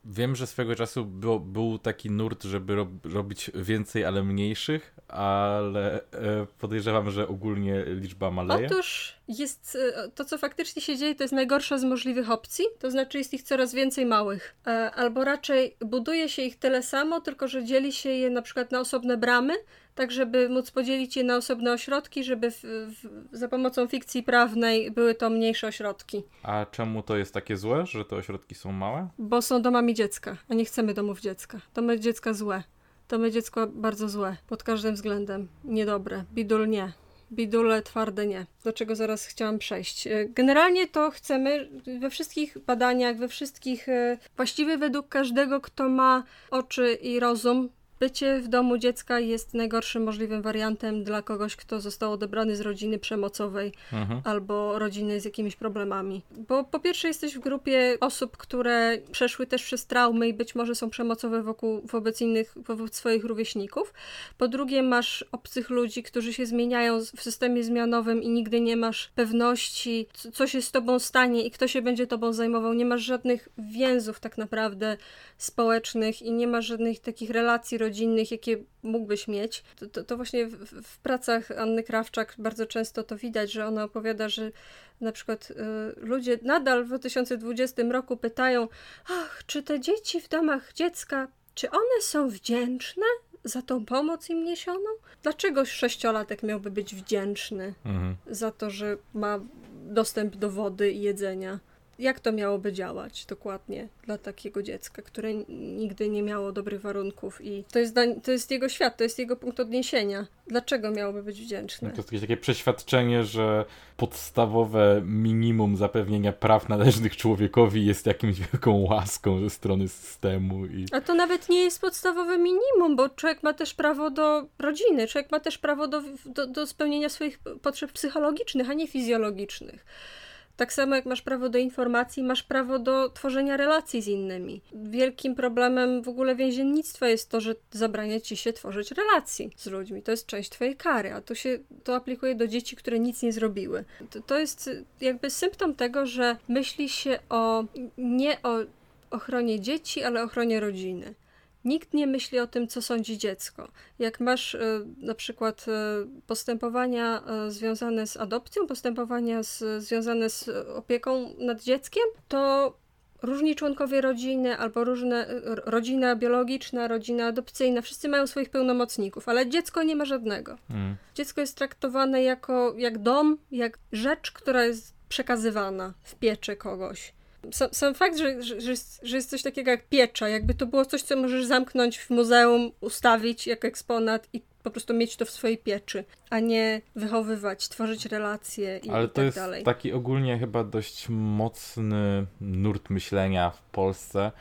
Speaker 2: Wiem, że swego czasu był taki nurt, żeby rob, robić więcej, ale mniejszych, ale e, podejrzewam, że ogólnie liczba maleje.
Speaker 1: Otóż jest e, to, co faktycznie się dzieje, to jest najgorsza z możliwych opcji, to znaczy jest ich coraz więcej małych. E, albo raczej buduje się ich tyle samo, tylko że dzieli się je na przykład na osobne bramy, tak żeby móc podzielić je na osobne ośrodki, żeby w, w, za pomocą fikcji prawnej były to mniejsze ośrodki.
Speaker 2: A czemu to jest takie złe, że te ośrodki są małe?
Speaker 1: Bo są domami dziecka, a nie chcemy domów dziecka. Domy dziecka złe. Domy dziecko bardzo złe, pod każdym względem. Niedobre. Bidul nie. Bidule twarde nie. Do czego zaraz chciałam przejść. E, generalnie to chcemy we wszystkich badaniach, we wszystkich, e, właściwie według każdego, kto ma oczy i rozum, bycie w domu dziecka jest najgorszym możliwym wariantem dla kogoś, kto został odebrany z rodziny przemocowej mhm. albo rodziny z jakimiś problemami. Bo po pierwsze jesteś w grupie osób, które przeszły też przez traumy i być może są przemocowe wokół, wobec innych, wobec swoich rówieśników. Po drugie masz obcych ludzi, którzy się zmieniają w systemie zmianowym i nigdy nie masz pewności, co się z tobą stanie i kto się będzie tobą zajmował. Nie masz żadnych więzów tak naprawdę społecznych i nie masz żadnych takich relacji rodzinnych, jakie mógłbyś mieć. To, to, to właśnie w, w, pracach Anny Krawczak bardzo często to widać, że ona opowiada, że na przykład y, ludzie nadal w 2020 roku pytają, ach, czy te dzieci w domach dziecka, czy one są wdzięczne za tą pomoc im niesioną? Dlaczego sześciolatek miałby być wdzięczny mhm. za to, że ma dostęp do wody i jedzenia? Jak to miałoby działać dokładnie dla takiego dziecka, które nigdy nie miało dobrych warunków i to jest, to jest jego świat, to jest jego punkt odniesienia. Dlaczego miałoby być wdzięczny?
Speaker 2: To jest jakieś takie przeświadczenie, że podstawowe minimum zapewnienia praw należnych człowiekowi jest jakimś wielką łaską ze strony systemu. I...
Speaker 1: A to nawet nie jest podstawowe minimum, bo człowiek ma też prawo do rodziny, człowiek ma też prawo do, do, do spełnienia swoich potrzeb psychologicznych, a nie fizjologicznych. Tak samo jak masz prawo do informacji, masz prawo do tworzenia relacji z innymi. Wielkim problemem w ogóle więziennictwa jest to, że zabrania ci się tworzyć relacji z ludźmi. To jest część twojej kary, a to się to aplikuje do dzieci, które nic nie zrobiły. To, to jest jakby symptom tego, że myśli się o nie o ochronie dzieci, ale ochronie rodziny. Nikt nie myśli o tym, co sądzi dziecko. Jak masz e, na przykład e, postępowania e, związane z adopcją, postępowania z, związane z opieką nad dzieckiem, to różni członkowie rodziny albo różne rodzina biologiczna, rodzina adopcyjna, wszyscy mają swoich pełnomocników, ale dziecko nie ma żadnego. Mm. Dziecko jest traktowane jako jak dom, jak rzecz, która jest przekazywana w pieczy kogoś sam, sam fakt, że, że, że, jest, że jest coś takiego jak piecza, jakby to było coś, co możesz zamknąć w muzeum, ustawić jako eksponat i po prostu mieć to w swojej pieczy, a nie wychowywać, tworzyć relacje i,
Speaker 2: Ale
Speaker 1: i tak
Speaker 2: jest
Speaker 1: dalej.
Speaker 2: taki ogólnie chyba dość mocny nurt myślenia w Polsce,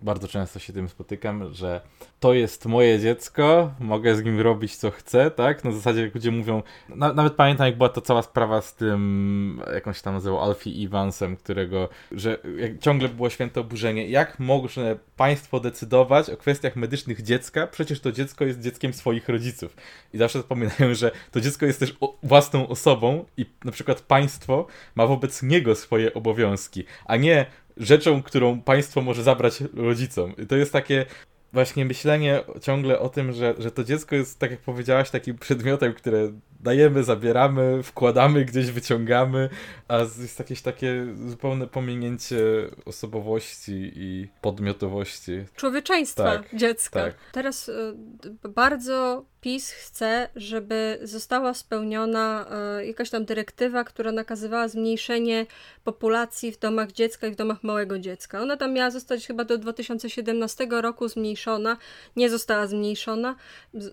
Speaker 2: bardzo często się tym spotykam, że to jest moje dziecko, mogę z nim robić co chcę, tak? Na zasadzie jak ludzie mówią, na, nawet pamiętam jak była to cała sprawa z tym, jakąś tam nazywał Alfie Evansem, którego, że ciągle było święte oburzenie, jak może państwo decydować o kwestiach medycznych dziecka, przecież to dziecko jest dzieckiem swoich rodziców. I zawsze zapominają, że to dziecko jest też własną osobą i na przykład państwo ma wobec niego swoje obowiązki, a nie rzeczą, którą państwo może zabrać rodzicom. I to jest takie właśnie myślenie ciągle o tym, że, że to dziecko jest, tak jak powiedziałaś, takim przedmiotem, które dajemy, zabieramy, wkładamy, gdzieś wyciągamy, a jest jakieś takie zupełne pominięcie osobowości i podmiotowości.
Speaker 1: Człowieczeństwa tak, dziecka. Tak. Teraz y, bardzo PiS chce, żeby została spełniona y, jakaś tam dyrektywa, która nakazywała zmniejszenie populacji w domach dziecka i w domach małego dziecka. Ona tam miała zostać chyba do 2017 roku zmniejszona, nie została zmniejszona.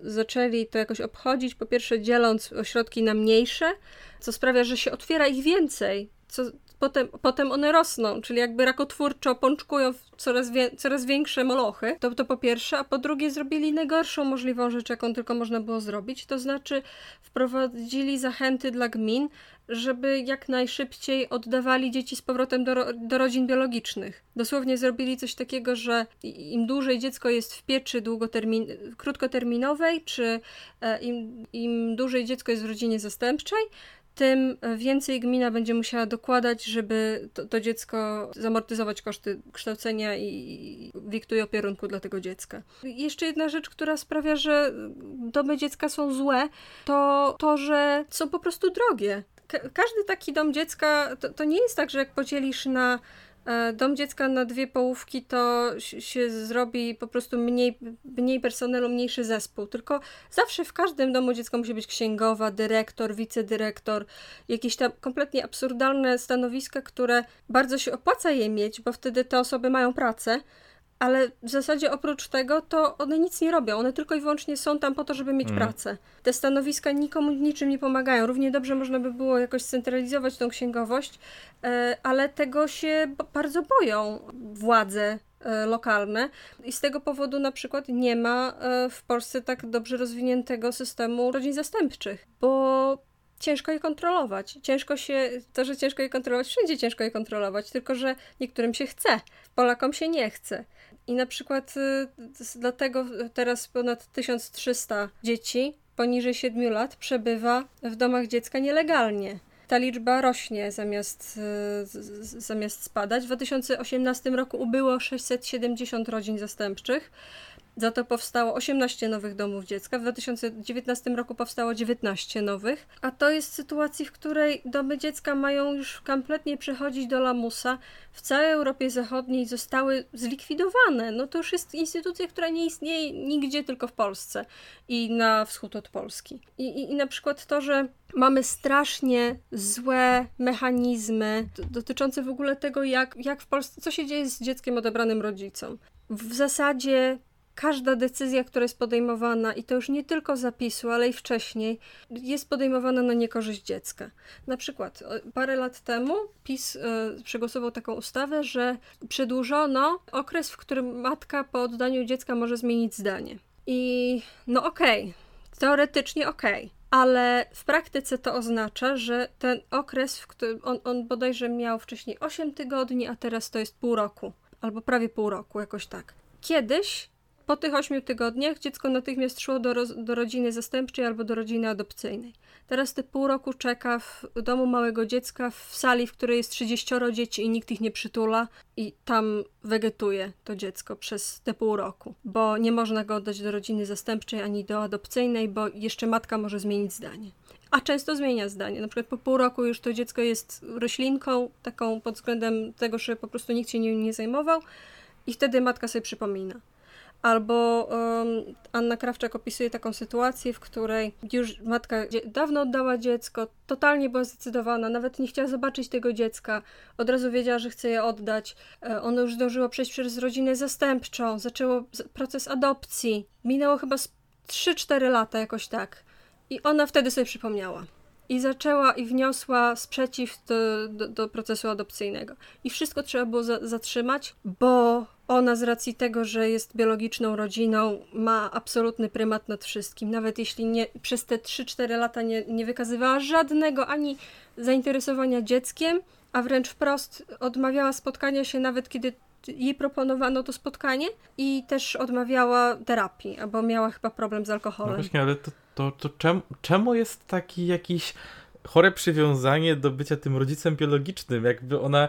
Speaker 1: Zaczęli to jakoś obchodzić, po pierwsze dzieląc ośrodki na mniejsze, co sprawia, że się otwiera ich więcej, co potem, potem one rosną, czyli jakby rakotwórczo pączkują w coraz, wie, coraz większe molochy. To, to po pierwsze, a po drugie zrobili najgorszą możliwą rzecz, jaką tylko można było zrobić, to znaczy wprowadzili zachęty dla gmin, żeby jak najszybciej oddawali dzieci z powrotem do, do rodzin biologicznych. Dosłownie zrobili coś takiego, że im dłużej dziecko jest w pieczy długotermin, krótkoterminowej, czy e, im, im dłużej dziecko jest w rodzinie zastępczej, tym więcej gmina będzie musiała dokładać, żeby to, to, dziecko zamortyzować koszty kształcenia i wiktuje opierunku dla tego dziecka. I jeszcze jedna rzecz, która sprawia, że domy dziecka są złe, to to, że są po prostu drogie. Ka każdy taki dom dziecka, to, to nie jest tak, że jak podzielisz na dom dziecka na dwie połówki to się zrobi po prostu mniej, mniej personelu, mniejszy zespół. Tylko zawsze w każdym domu dziecka musi być księgowa, dyrektor, wicedyrektor, jakieś tam kompletnie absurdalne stanowiska, które bardzo się opłaca je mieć, bo wtedy te osoby mają pracę, ale w zasadzie oprócz tego to one nic nie robią. One tylko i wyłącznie są tam po to, żeby mieć mm. pracę. Te stanowiska nikomu niczym nie pomagają. Równie dobrze można by było jakoś scentralizować tą księgowość, e, ale tego się bardzo boją władze e, lokalne i z tego powodu na przykład nie ma e, w Polsce tak dobrze rozwiniętego systemu rodzin zastępczych, bo ciężko je kontrolować. Ciężko się, to, że ciężko je kontrolować, wszędzie ciężko je kontrolować, tylko że niektórym się chce, Polakom się nie chce. I na przykład y, dlatego teraz ponad 1300 dzieci poniżej 7 lat przebywa w domach dziecka nielegalnie. Ta liczba rośnie zamiast, y, zamiast spadać. W 2018 roku ubyło 670 rodzin zastępczych. Za to powstało 18 nowych domów dziecka. W 2019 roku powstało 19 nowych. A to jest sytuacji, w której domy dziecka mają już kompletnie przechodzić do lamusa. W całej Europie Zachodniej zostały zlikwidowane. No to już jest instytucja, która nie istnieje nigdzie, tylko w Polsce i na wschód od Polski. I, i, i na przykład to, że mamy strasznie złe mechanizmy dotyczące w ogóle tego, jak, jak w Polsce, co się dzieje z dzieckiem odebranym rodzicom. W zasadzie każda decyzja, która jest podejmowana, i to już nie tylko zapisu, ale i wcześniej, jest podejmowana na niekorzyść dziecka. Na przykład parę lat temu PiS y, przegłosował taką ustawę, że przedłużono okres, w którym matka po oddaniu dziecka może zmienić zdanie. I no okej, okay, teoretycznie okej. Okay ale w praktyce to oznacza, że ten okres, w którym on, on bodajże miał wcześniej 8 tygodni, a teraz to jest pół roku, albo prawie pół roku, jakoś tak. Kiedyś po tych 8 tygodniach dziecko natychmiast szło do, do rodziny zastępczej albo do rodziny adopcyjnej. Teraz te pół roku czeka w domu małego dziecka, w sali, w której jest 30 dzieci i nikt ich nie przytula i tam wegetuje to dziecko przez te pół roku, bo nie można go oddać do rodziny zastępczej ani do adopcyjnej, bo jeszcze matka może zmienić zdanie a często zmienia zdanie. Na przykład po pół roku już to dziecko jest roślinką, taką pod względem tego, że po prostu nikt się nim nie zajmował i wtedy matka sobie przypomina. Albo um, Anna Krawczak opisuje taką sytuację, w której już matka dawno oddała dziecko, totalnie była zdecydowana, nawet nie chciała zobaczyć tego dziecka, od razu wiedziała, że chce je oddać. E, ono już zdążyło przejść przez rodzinę zastępczą, zaczęło proces adopcji. Minęło chyba 3-4 lata, jakoś tak. I ona wtedy sobie przypomniała i zaczęła i wniosła sprzeciw do, do, do procesu adopcyjnego. I wszystko trzeba było za, zatrzymać, bo ona z racji tego, że jest biologiczną rodziną, ma absolutny prymat nad wszystkim. Nawet jeśli nie, przez te 3-4 lata nie, nie wykazywała żadnego ani zainteresowania dzieckiem, a wręcz wprost odmawiała spotkania się, nawet kiedy jej proponowano to spotkanie i też odmawiała terapii, albo miała chyba problem z alkoholem.
Speaker 2: No właśnie, ale to, to, to czemu, czemu jest taki jakiś chore przywiązanie do bycia tym rodzicem biologicznym? Jakby ona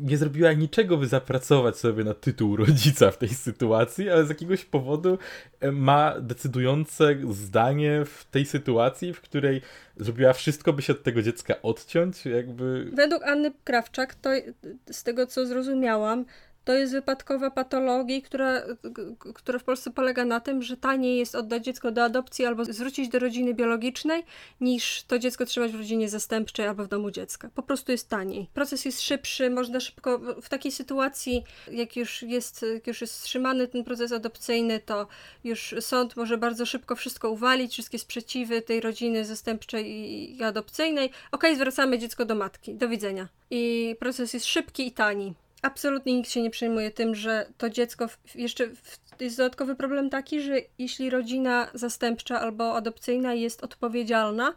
Speaker 2: nie zrobiła niczego, by zapracować sobie na tytuł rodzica w tej sytuacji, ale z jakiegoś powodu e, ma decydujące zdanie w tej sytuacji, w której zrobiła wszystko, by się od tego dziecka odciąć, jakby...
Speaker 1: Według Anny Krawczak, to z tego co zrozumiałam, to jest wypadkowa patologii, która, która w Polsce polega na tym, że taniej jest oddać dziecko do adopcji albo zwrócić do rodziny biologicznej, niż to dziecko trzymać w rodzinie zastępczej albo w domu dziecka. Po prostu jest taniej. Proces jest szybszy, można szybko, w takiej sytuacji, jak już jest, jak już jest wstrzymany ten proces adopcyjny, to już sąd może bardzo szybko wszystko uwalić, wszystkie sprzeciwy tej rodziny zastępczej i adopcyjnej. Ok, zwracamy dziecko do matki. Do widzenia. I proces jest szybki i tani absolutnie nikt się nie przejmuje tym, że to dziecko jeszcze jest dodatkowy problem taki, że jeśli rodzina zastępcza albo adopcyjna jest odpowiedzialna,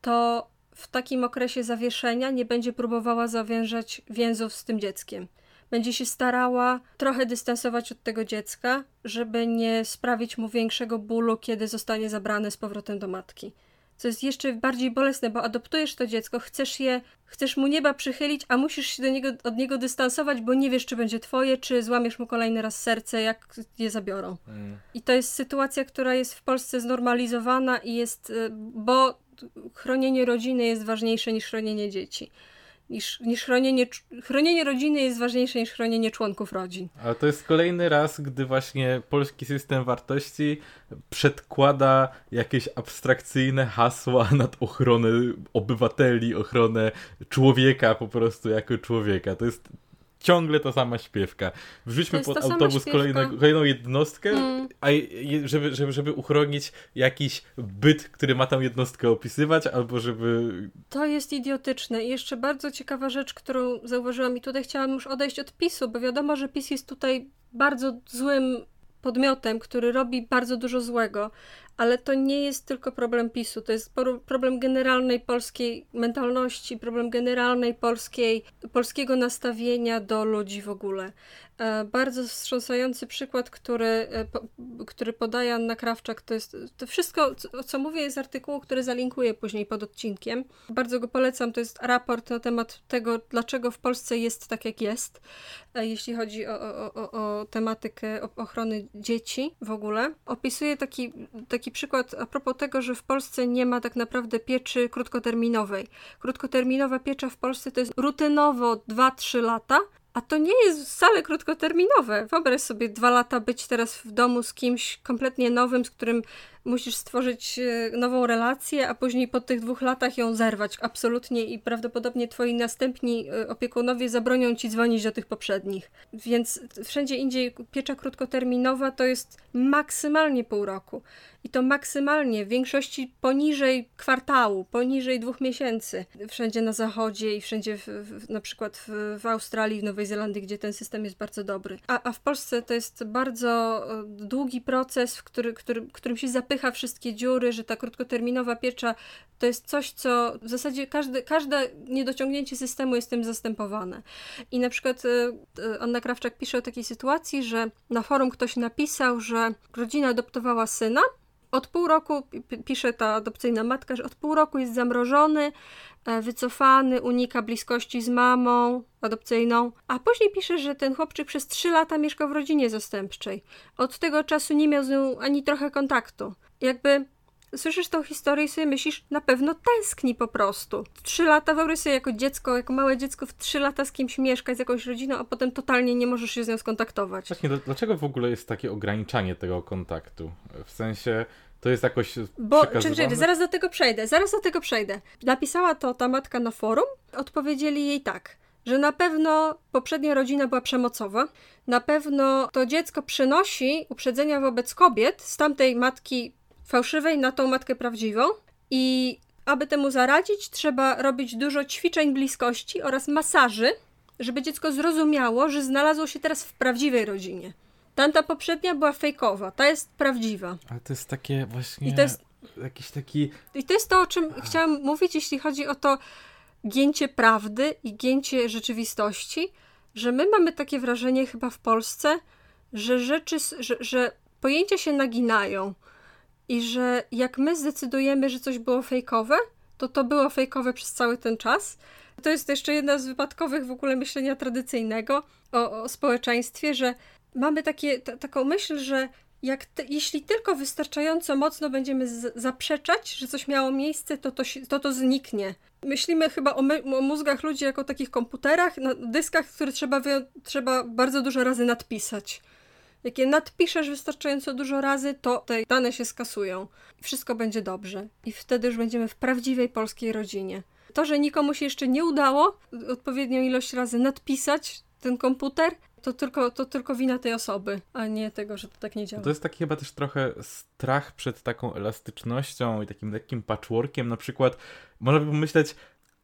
Speaker 1: to w takim okresie zawieszenia nie będzie próbowała zawiązać więzów z tym dzieckiem. Będzie się starała trochę dystansować od tego dziecka, żeby nie sprawić mu większego bólu, kiedy zostanie zabrane z powrotem do matki co jest jeszcze bardziej bolesne, bo adoptujesz to dziecko, chcesz je, chcesz mu nieba przychylić, a musisz się do niego, od niego dystansować, bo nie wiesz, czy będzie twoje, czy złamiesz mu kolejny raz serce, jak je zabiorą. Mm. I to jest sytuacja, która jest w Polsce znormalizowana i jest, y, bo chronienie rodziny jest ważniejsze niż chronienie dzieci niż, niż chronienie, chronienie rodziny jest ważniejsze niż chronienie członków rodzin.
Speaker 2: Ale to jest kolejny raz, gdy właśnie polski system wartości przedkłada jakieś abstrakcyjne hasła nad ochronę obywateli, ochronę człowieka po prostu jako człowieka. To jest ciągle ta sama śpiewka. Wrzućmy pod autobus kolejną, kolejną jednostkę, mm. a żeby, żeby, żeby uchronić jakiś byt, który ma tą jednostkę opisywać, albo żeby...
Speaker 1: To jest idiotyczne. I jeszcze bardzo ciekawa rzecz, którą zauważyłam i tutaj chciałam już odejść od PiSu, bo wiadomo, że PiS jest tutaj bardzo złym podmiotem, który robi bardzo dużo złego, ale to nie jest tylko problem PiSu, to jest problem generalnej polskiej mentalności, problem generalnej polskiej, polskiego nastawienia do ludzi w ogóle. E, bardzo wstrząsający przykład, który, e, który podaje Anna Krawczak, to jest to wszystko, co mówię, jest artykułu, który zalinkuję później pod odcinkiem. Bardzo go polecam, to jest raport na temat tego, dlaczego w Polsce jest tak, jak jest, e, jeśli chodzi o, o, o, o tematykę ochrony dzieci w ogóle. Opisuje taki, taki przykład a propos tego, że w Polsce nie ma tak naprawdę pieczy krótkoterminowej. Krótkoterminowa piecza w Polsce to jest rutynowo 2-3 lata, a to nie jest wcale krótkoterminowe. Wyobraź sobie dwa lata być teraz w domu z kimś kompletnie nowym, z którym musisz stworzyć e, nową relację, a później po tych dwóch latach ją zerwać absolutnie i prawdopodobnie twoi następni e, opiekunowie zabronią ci dzwonić do tych poprzednich. Więc wszędzie indziej piecza krótkoterminowa to jest maksymalnie pół roku. I to maksymalnie, w większości poniżej kwartału, poniżej dwóch miesięcy. Wszędzie na zachodzie i wszędzie, w, w, na przykład w, w Australii, w Nowej Zelandii, gdzie ten system jest bardzo dobry. A, a w Polsce to jest bardzo e, długi proces, w który, który, którym się zapycha wszystkie dziury, że ta krótkoterminowa piecza to jest coś, co w zasadzie każde, każde niedociągnięcie systemu jest tym zastępowane. I na przykład e, e, Anna Krawczak pisze o takiej sytuacji, że na forum ktoś napisał, że rodzina adoptowała syna, od pół roku, pisze ta adopcyjna matka, że od pół roku jest zamrożony, e, wycofany, unika bliskości z mamą adopcyjną, a później pisze, że ten chłopczyk przez trzy lata mieszkał w rodzinie zastępczej. Od tego czasu nie miał z nią ani trochę kontaktu. Jakby słyszysz tą historię i sobie myślisz, na pewno tęskni po prostu. Trzy lata, wyobraź sobie jako dziecko, jako małe dziecko w trzy lata z kimś mieszkać, z jakąś rodziną, a potem totalnie nie możesz się z nią skontaktować.
Speaker 2: Właśnie, dlaczego w ogóle jest takie ograniczanie tego kontaktu? W sensie, to jest jakoś
Speaker 1: Bo, czy, zaraz do tego przejdę, zaraz do tego przejdę. Napisała to ta matka na forum, odpowiedzieli jej tak że na pewno poprzednia rodzina była przemocowa, na pewno to dziecko przynosi uprzedzenia wobec kobiet z tamtej matki fałszywej na tą matkę prawdziwą i aby temu zaradzić, trzeba robić dużo ćwiczeń bliskości oraz masaży, żeby dziecko zrozumiało, że znalazło się teraz w prawdziwej rodzinie. Tamta poprzednia była fejkowa, ta jest prawdziwa.
Speaker 2: Ale to jest takie właśnie... I to jest... Jakiś taki...
Speaker 1: I to jest to, o czym chciałam mówić, jeśli chodzi o to gięcie prawdy i gięcie rzeczywistości, że my mamy takie wrażenie chyba w Polsce, że rzeczy, że, że pojęcia się naginają, i że jak my zdecydujemy, że coś było fejkowe, to to było fejkowe przez cały ten czas. To jest jeszcze jedna z wypadkowych w ogóle myślenia tradycyjnego o, o społeczeństwie, że mamy takie, taką myśl, że jak te, jeśli tylko wystarczająco mocno będziemy z, zaprzeczać, że coś miało miejsce, to to, to, to zniknie. Myślimy chyba o, my, o mózgach ludzi jako o takich komputerach, na dyskach, które trzeba, trzeba bardzo dużo razy nadpisać. Jak je nadpiszesz wystarczająco dużo razy, to te dane się skasują. Wszystko będzie dobrze. I wtedy już będziemy w prawdziwej polskiej rodzinie. To, że nikomu się jeszcze nie udało odpowiednią ilość razy nadpisać ten komputer, to tylko, to tylko wina tej osoby, a nie tego, że to tak nie działa.
Speaker 2: To jest taki chyba też trochę strach przed taką elastycznością i takim lekkim patchworkiem. Na przykład można by pomyśleć,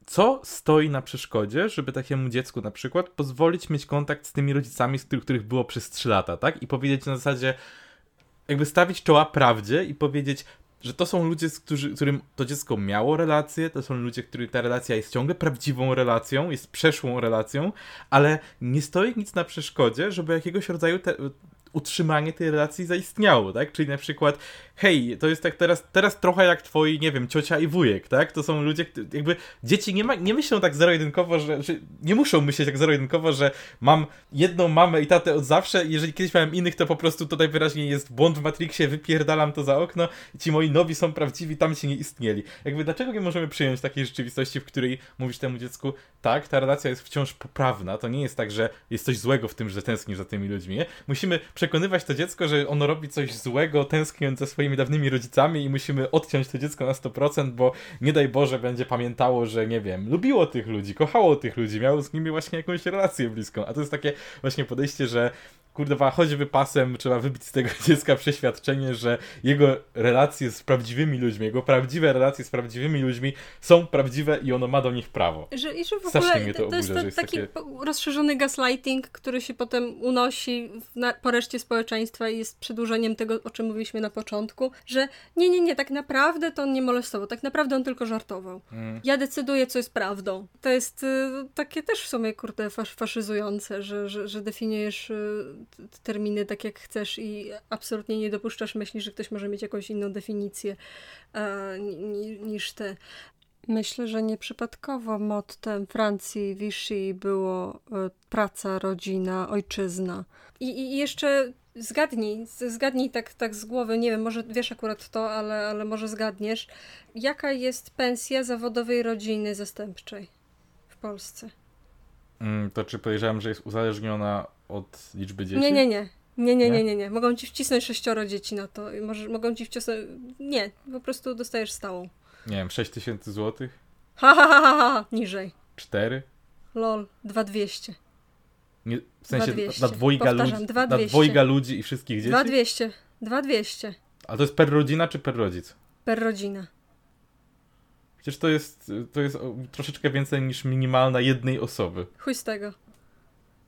Speaker 2: co stoi na przeszkodzie, żeby takiemu dziecku na przykład pozwolić mieć kontakt z tymi rodzicami, z których, których było przez 3 lata, tak? I powiedzieć na zasadzie, jakby stawić czoła prawdzie i powiedzieć, że to są ludzie, z którzy, którym to dziecko miało relację, to są ludzie, których ta relacja jest ciągle prawdziwą relacją, jest przeszłą relacją, ale nie stoi nic na przeszkodzie, żeby jakiegoś rodzaju te, utrzymanie tej relacji zaistniało, tak? Czyli na przykład, hej, to jest tak teraz, teraz trochę jak twoi, nie wiem, ciocia i wujek, tak? To są ludzie, jakby dzieci nie, ma, nie myślą tak zero-jedynkowo, że, że nie muszą myśleć tak zero-jedynkowo, że mam jedną mamę i tatę od zawsze jeżeli kiedyś miałem innych, to po prostu tutaj wyraźnie jest błąd w Matrixie, wypierdalam to za okno i ci moi nowi są prawdziwi, tam ci nie istnieli. Jakby dlaczego nie możemy przyjąć takiej rzeczywistości, w której mówisz temu dziecku, tak, ta relacja jest wciąż poprawna, to nie jest tak, że jest coś złego w tym, że tęsknisz za tymi ludźmi, nie? Musimy przekonywać to dziecko, że ono robi coś złego, tęskniąc za swoimi dawnymi rodzicami i musimy odciąć to dziecko na 100%, bo nie daj Boże będzie pamiętało, że nie wiem, lubiło tych ludzi, kochało tych ludzi, miało z nimi właśnie jakąś relację bliską. A to jest takie właśnie podejście, że kurwa, choćby pasem trzeba wybić z tego dziecka przeświadczenie, że jego relacje z prawdziwymi ludźmi, jego prawdziwe relacje z prawdziwymi ludźmi są prawdziwe i ono ma do nich prawo.
Speaker 1: Że, I że w ogóle mnie to, to oburza, jest, to, jest taki takie... rozszerzony gaslighting, który się potem unosi na, po reszcie społeczeństwa i jest przedłużeniem tego, o czym mówiliśmy na początku, że nie, nie, nie, tak naprawdę to on nie molestował, tak naprawdę on tylko żartował. Mm. Ja decyduję, co jest prawdą. To jest y, takie też w sumie, kurde, fasz, faszyzujące, że, że, że definiujesz y, terminy tak jak chcesz i absolutnie nie dopuszczasz myśli, że ktoś może mieć jakąś inną definicję e, niż te. Myślę, że nieprzypadkowo mottem Francji Vichy było e, praca, rodzina, ojczyzna. I, i jeszcze zgadnij, zgadnij tak, tak z głowy, nie wiem, może wiesz akurat to, ale, ale może zgadniesz. Jaka jest pensja zawodowej rodziny zastępczej w Polsce?
Speaker 2: Mm, to czy powiedziałem, że jest uzależniona od liczby dzieci?
Speaker 1: Nie, nie, nie. Nie, nie, nie, nie, nie. Mogą ci wcisnąć sześcioro dzieci na to. Może, mogą ci wcisnąć... Nie, po prostu dostajesz stałą.
Speaker 2: Nie wiem, 6 tysięcy złotych?
Speaker 1: Ha, ha, ha, ha, ha, niżej.
Speaker 2: 4?
Speaker 1: Lol, 2200.
Speaker 2: Nie, w sensie 200. na dwojga, ludzi, na dwojga ludzi i wszystkich dzieci?
Speaker 1: 2200. 2200.
Speaker 2: A to jest per rodzina czy per rodzic?
Speaker 1: Per rodzina.
Speaker 2: Przecież to jest, to jest troszeczkę więcej niż minimalna jednej osoby.
Speaker 1: Chuj z tego.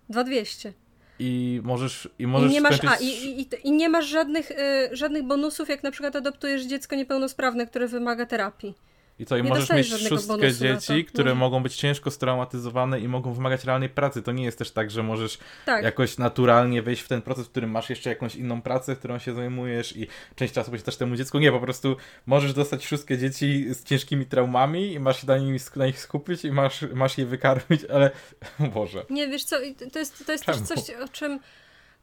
Speaker 1: 2200
Speaker 2: i możesz i możesz
Speaker 1: I nie masz, skończyć... a, i, i, i, nie masz żadnych, y, żadnych bonusów, jak na przykład adoptujesz dziecko niepełnosprawne, które wymaga terapii.
Speaker 2: I co, i nie możesz mieć szóstkę dzieci, które no. mogą być ciężko straumatyzowane i mogą wymagać realnej pracy. To nie jest też tak, że możesz tak. jakoś naturalnie wejść w ten proces, w którym masz jeszcze jakąś inną pracę, którą się zajmujesz i część czasu poświęcasz temu dziecku. Nie, po prostu możesz dostać szóstkę dzieci z ciężkimi traumami i masz się na, nimi, na nich skupić i masz, masz je wykarmić, ale Boże.
Speaker 1: Nie, wiesz co, to jest, to jest też coś, o czym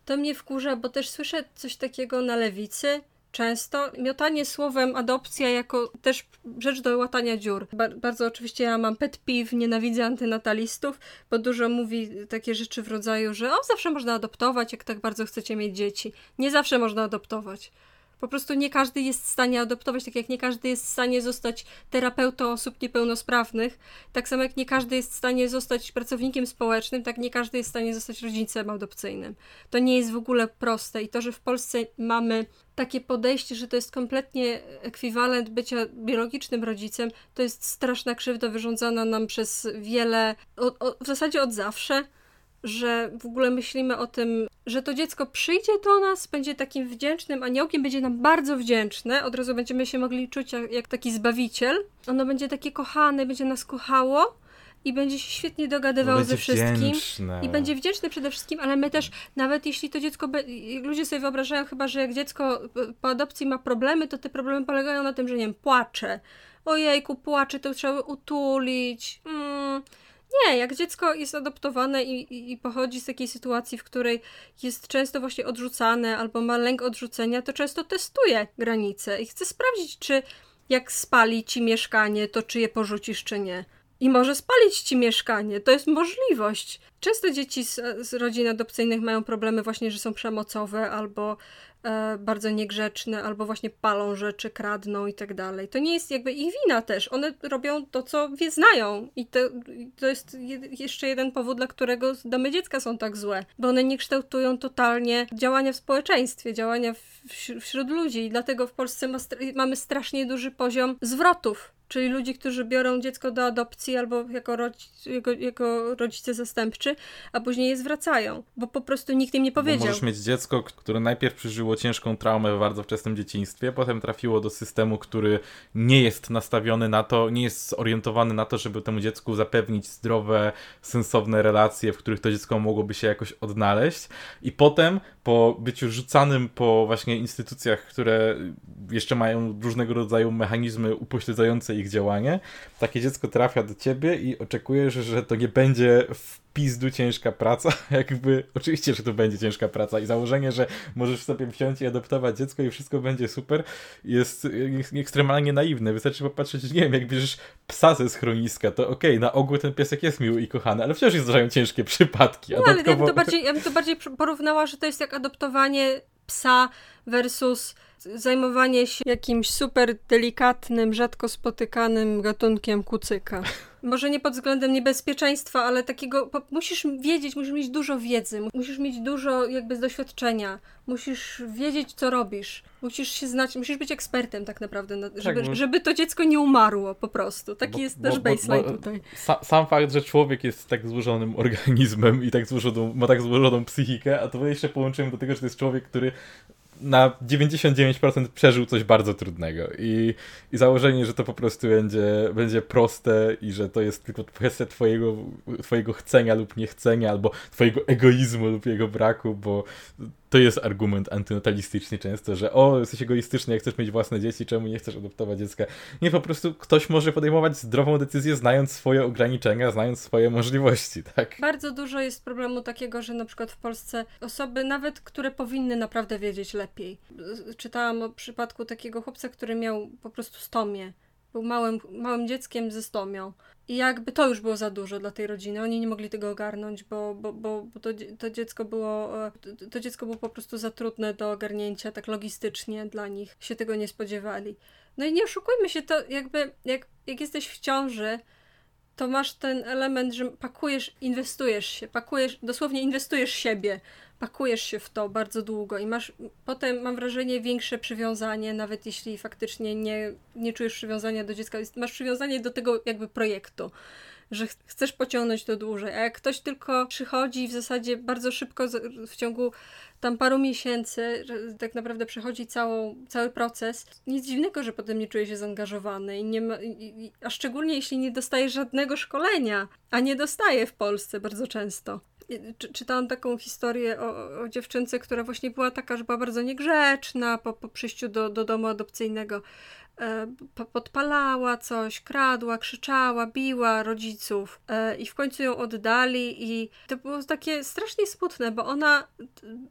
Speaker 1: to mnie wkurza, bo też słyszę coś takiego na lewicy, często. Miotanie słowem adopcja jako też rzecz do łatania dziur. bardzo oczywiście ja mam pet peeve, nienawidzę antynatalistów, bo dużo mówi takie rzeczy w rodzaju, że o, zawsze można adoptować, jak tak bardzo chcecie mieć dzieci. Nie zawsze można adoptować. Po prostu nie każdy jest w stanie adoptować, tak jak nie każdy jest w stanie zostać terapeutą osób niepełnosprawnych, tak samo jak nie każdy jest w stanie zostać pracownikiem społecznym, tak nie każdy jest w stanie zostać rodzicem adopcyjnym. To nie jest w ogóle proste i to, że w Polsce mamy takie podejście, że to jest kompletnie ekwiwalent bycia biologicznym rodzicem, to jest straszna krzywda wyrządzana nam przez wiele, o, o, w zasadzie od zawsze że w ogóle myślimy o tym, że to dziecko przyjdzie do nas, będzie takim wdzięcznym aniołkiem, będzie nam bardzo wdzięczne, od razu będziemy się mogli czuć jak, jak taki zbawiciel. Ono będzie takie kochane, będzie nas kochało i będzie się świetnie dogadywało ze wszystkim. Wdzięczne. I będzie wdzięczny przede wszystkim, ale my też, nawet jeśli to dziecko, ludzie sobie wyobrażają chyba, że jak dziecko po adopcji ma problemy, to te problemy polegają na tym, że nie wiem, płacze. Ojejku, płacze, to trzeba utulić. Mm nie, jak dziecko jest adoptowane i, i, i, pochodzi z takiej sytuacji, w której jest często właśnie odrzucane albo ma lęk odrzucenia, to często testuje granice i chce sprawdzić, czy jak spali ci mieszkanie, to czy je porzucisz, czy nie. I może spalić ci mieszkanie. To jest możliwość. Często dzieci z, z rodzin adopcyjnych mają problemy właśnie, że są przemocowe albo bardzo niegrzeczne, albo właśnie palą rzeczy, kradną i tak dalej. To nie jest jakby ich wina też. One robią to, co wie znają. I to, to jest jeszcze jeden powód, dla którego domy dziecka są tak złe. Bo one nie kształtują totalnie działania w społeczeństwie, działania wśród ludzi. I dlatego w Polsce ma, mamy strasznie duży poziom zwrotów czyli ludzi, którzy biorą dziecko do adopcji albo jako, rodzic, jako, jako rodzice zastępczy, a później je zwracają, bo po prostu nikt im nie powiedział. Bo
Speaker 2: możesz mieć dziecko, które najpierw przeżyło ciężką traumę w bardzo wczesnym dzieciństwie, potem trafiło do systemu, który nie jest nastawiony na to, nie jest zorientowany na to, żeby temu dziecku zapewnić zdrowe, sensowne relacje, w których to dziecko mogłoby się jakoś odnaleźć i potem po byciu rzucanym po właśnie instytucjach, które jeszcze mają różnego rodzaju mechanizmy upośledzające ich działanie, takie dziecko trafia do ciebie i oczekujesz, że to nie będzie w pizdu ciężka praca, jakby, oczywiście, że to będzie ciężka praca i założenie, że możesz sobie wziąć i adoptować dziecko i wszystko będzie super, jest, ekstremalnie naiwne. Wystarczy popatrzeć, nie wiem, jak bierzesz psa ze schroniska, to okej, okay, na ogół ten piesek jest miły i kochany, ale wciąż zdarzają ciężkie przypadki.
Speaker 1: No, ale ja bym, to bardziej, ja bym to bardziej porównała, że to jest jak adoptowanie psa versus zajmowanie się jakimś super delikatnym, rzadko spotykanym gatunkiem kucyka. Może nie pod względem niebezpieczeństwa, ale takiego, musisz wiedzieć, musisz mieć dużo wiedzy, musisz mieć dużo jakby doświadczenia, musisz wiedzieć, co robisz, musisz się znać, musisz być ekspertem tak naprawdę, żeby, tak, żeby to dziecko nie umarło po prostu. Taki bo, jest bo, też baseline bo, tutaj.
Speaker 2: sam fakt, że człowiek jest tak złożonym organizmem i tak złożoną, ma tak złożoną psychikę, a to jeszcze połączymy do tego, że to jest człowiek, który na 99% przeżył coś bardzo trudnego. I, i założenie, że to po prostu będzie, będzie proste i że to jest tylko kwestia twojego, twojego chcenia lub niechcenia, albo twojego egoizmu lub jego braku, bo to jest argument antynatalistyczny często, że o, jesteś egoistyczny, jak chcesz mieć własne dzieci, czemu nie chcesz adoptować dziecka? Nie, po prostu ktoś może podejmować zdrową decyzję, znając swoje ograniczenia, znając swoje możliwości, tak?
Speaker 1: Bardzo dużo jest problemu takiego, że na przykład w Polsce osoby, nawet które powinny naprawdę wiedzieć lepiej. Czytałam o przypadku takiego chłopca, który miał po prostu stomię. Był małym, małym dzieckiem ze stomią i jakby to już było za dużo dla tej rodziny. Oni nie mogli tego ogarnąć, bo, bo, bo, bo to, to, dziecko było, e, to, dziecko było po prostu za trudne do ogarnięcia, tak logistycznie dla nich. Się tego nie spodziewali. No i nie oszukujmy się, to jakby, jak, jak jesteś w ciąży, to masz ten element, że pakujesz, inwestujesz się, pakujesz, dosłownie inwestujesz siebie pakujesz się w to bardzo długo i masz potem, mam wrażenie, większe przywiązanie, nawet jeśli faktycznie nie, nie czujesz przywiązania do dziecka, masz przywiązanie do tego jakby projektu że chcesz pociągnąć to dłużej. A jak ktoś tylko przychodzi w zasadzie bardzo szybko, w ciągu tam paru miesięcy, tak naprawdę przechodzi całą, cały proces, nic dziwnego, że potem nie czuje się zaangażowany. I nie ma, i, a szczególnie jeśli nie dostaje żadnego szkolenia, a nie dostaje w Polsce bardzo często czytałam taką historię o, o, dziewczynce, która właśnie była taka, że była bardzo niegrzeczna po, po przyjściu do, do domu adopcyjnego. E, podpalała coś, kradła, krzyczała, biła rodziców e, i w końcu ją oddali i to było takie strasznie smutne, bo ona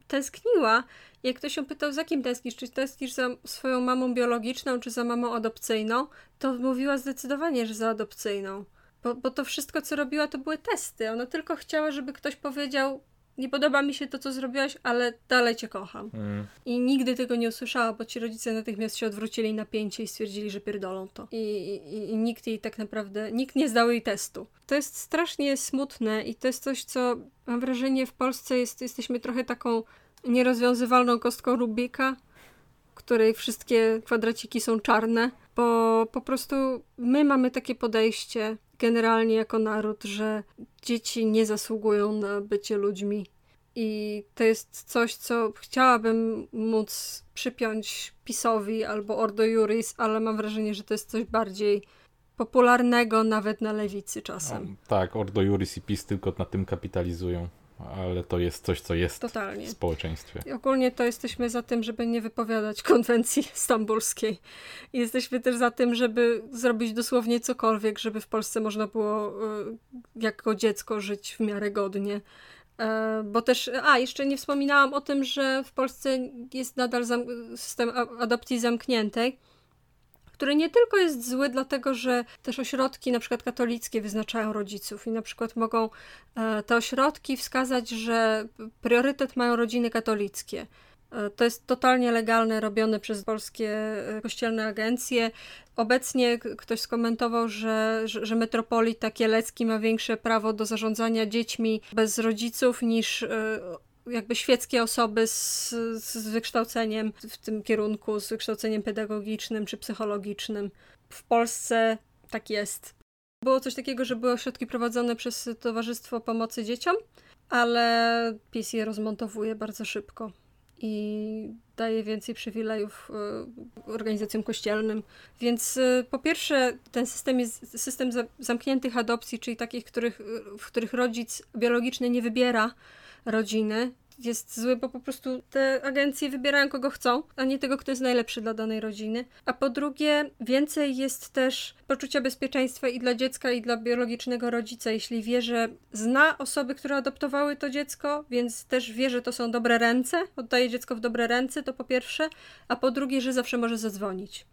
Speaker 1: tęskniła. Jak ktoś ją pytał, za kim tęsknisz, czy tęsknisz za swoją mamą biologiczną, czy za mamą adopcyjną, to mówiła zdecydowanie, że za adopcyjną. Bo, bo to wszystko, co robiła, to były testy. Ona tylko chciała, żeby ktoś powiedział, nie podoba mi się to, co zrobiłaś, ale dalej cię kocham. Mm. I nigdy tego nie usłyszała, bo ci rodzice natychmiast się odwrócili na pięcie i stwierdzili, że pierdolą to. I, i, I, nikt jej tak naprawdę, nikt nie zdał jej testu. To jest strasznie smutne i to jest coś, co mam wrażenie w Polsce jest, jesteśmy trochę taką nierozwiązywalną kostką Rubika, której wszystkie kwadraciki są czarne, bo po prostu my mamy takie podejście generalnie jako naród, że dzieci nie zasługują na bycie ludźmi. I to jest coś, co chciałabym móc przypiąć PiSowi albo Ordo Juris, ale mam wrażenie, że to jest coś bardziej popularnego nawet na lewicy czasem.
Speaker 2: No, tak, Ordo Juris i PiS tylko na tym kapitalizują ale to jest coś, co jest Totalnie. w społeczeństwie.
Speaker 1: I ogólnie to jesteśmy za tym, żeby nie wypowiadać konwencji stambulskiej. I jesteśmy też za tym, żeby zrobić dosłownie cokolwiek, żeby w Polsce można było y, jako dziecko żyć w miarę godnie. E, bo też, a jeszcze nie wspominałam o tym, że w Polsce jest nadal system adopcji zamkniętej który nie tylko jest zły, dlatego że też ośrodki, na przykład katolickie, wyznaczają rodziców i na przykład mogą e, te ośrodki wskazać, że priorytet mają rodziny katolickie. E, to jest totalnie legalne, robione przez polskie e, kościelne agencje. Obecnie ktoś skomentował, że, że, że metropolita kielecki ma większe prawo do zarządzania dziećmi bez rodziców niż jakby świeckie osoby z, z wykształceniem w tym kierunku, z wykształceniem pedagogicznym czy psychologicznym. W Polsce tak jest. Było coś takiego, że były ośrodki prowadzone przez Towarzystwo Pomocy Dzieciom, ale PiS je rozmontowuje bardzo szybko i daje więcej przywilejów y, organizacjom kościelnym. Więc y, po pierwsze, ten system jest system zamkniętych adopcji, czyli takich, których, w których rodzic biologiczny nie wybiera rodziny, jest zły, bo po prostu te agencje wybierają kogo chcą, a nie tego, kto jest najlepszy dla danej rodziny. A po drugie, więcej jest też poczucia bezpieczeństwa i dla dziecka, i dla biologicznego rodzica, jeśli wie, że zna osoby, które adoptowały to dziecko, więc też wie, że to są dobre ręce, oddaje dziecko w dobre ręce, to po pierwsze, a po drugie, że zawsze może zadzwonić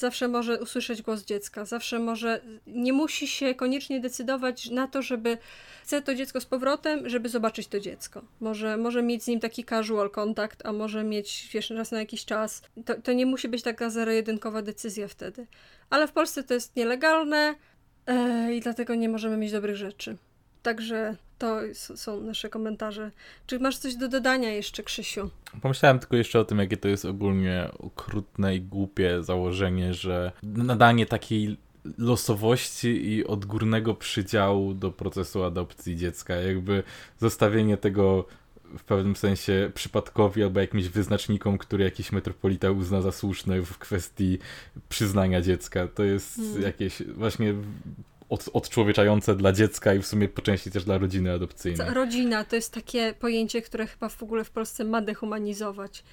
Speaker 1: zawsze może usłyszeć głos dziecka, zawsze może, nie musi się koniecznie decydować na to, żeby chce to dziecko z powrotem, żeby zobaczyć to dziecko. Może, może mieć z nim taki casual kontakt, a może mieć wiesz, raz na jakiś czas. To, to nie musi być taka zero-jedynkowa decyzja wtedy. Ale w Polsce to jest nielegalne e, i dlatego nie możemy mieć dobrych rzeczy. Także to są nasze komentarze. Czy masz coś do dodania jeszcze, Krzysiu?
Speaker 2: Pomyślałem tylko jeszcze o tym, jakie to jest ogólnie okrutne i głupie założenie, że nadanie takiej losowości i odgórnego przydziału do procesu adopcji dziecka, jakby zostawienie tego w pewnym sensie przypadkowi albo jakimś wyznacznikom, który jakiś metropolita uzna za słuszne w kwestii przyznania dziecka. To jest hmm. jakieś właśnie od, odczłowieczające dla dziecka i w sumie po części też dla rodziny adopcyjnej.
Speaker 1: Rodzina to jest takie pojęcie, które chyba w ogóle w Polsce ma dehumanizować.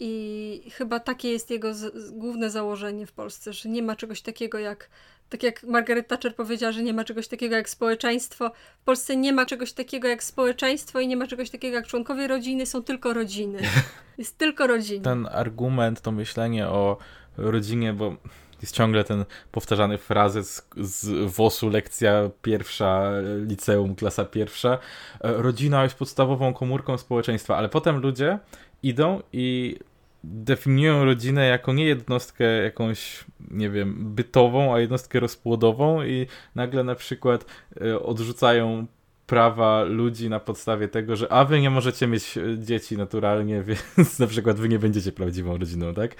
Speaker 1: I chyba takie jest jego z, główne założenie w Polsce, że nie ma czegoś takiego jak, tak jak Margaret Thatcher powiedziała, że nie ma czegoś takiego jak społeczeństwo. W Polsce nie ma czegoś takiego jak społeczeństwo i nie ma czegoś takiego jak członkowie rodziny, są tylko rodziny. Jest tylko rodzina.
Speaker 2: Ten argument, to myślenie o rodzinie, bo jest ciągle ten powtarzany frazes z WOS-u, lekcja pierwsza, liceum, klasa pierwsza. E, rodzina jest podstawową komórką społeczeństwa, ale potem ludzie idą i definiują rodzinę jako nie jednostkę jakąś, nie wiem, bytową, a jednostkę rozpłodową i nagle na przykład e, odrzucają prawa ludzi na podstawie tego, że a wy nie możecie mieć e, dzieci naturalnie, więc na przykład wy nie będziecie prawdziwą rodziną, tak?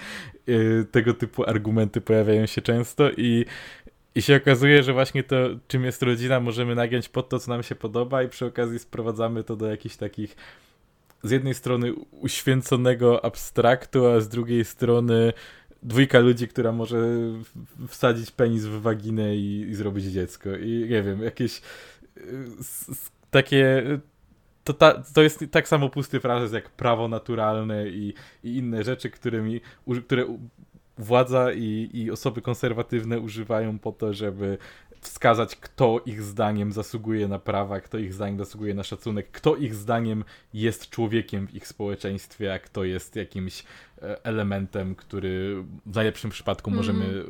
Speaker 2: E, tego typu argumenty pojawiają się często i i się okazuje, że właśnie to, czym jest rodzina, możemy nagiąć pod to, co nam się podoba, i przy okazji sprowadzamy to do jakichś takich z jednej strony uświęconego abstraktu, a z drugiej strony dwójka ludzi, która może wsadzić penis w waginę i, i zrobić dziecko. I nie wiem, jakieś takie to, ta, to jest tak samo pusty frazes jak prawo naturalne i, i inne rzeczy, którymi, które władza i, i osoby konserwatywne używają po to, żeby wskazać, kto ich zdaniem zasługuje na prawa, kto ich zdaniem zasługuje na szacunek, kto ich zdaniem jest człowiekiem w ich społeczeństwie, a kto jest jakimś e, elementem, który w najlepszym przypadku mm. możemy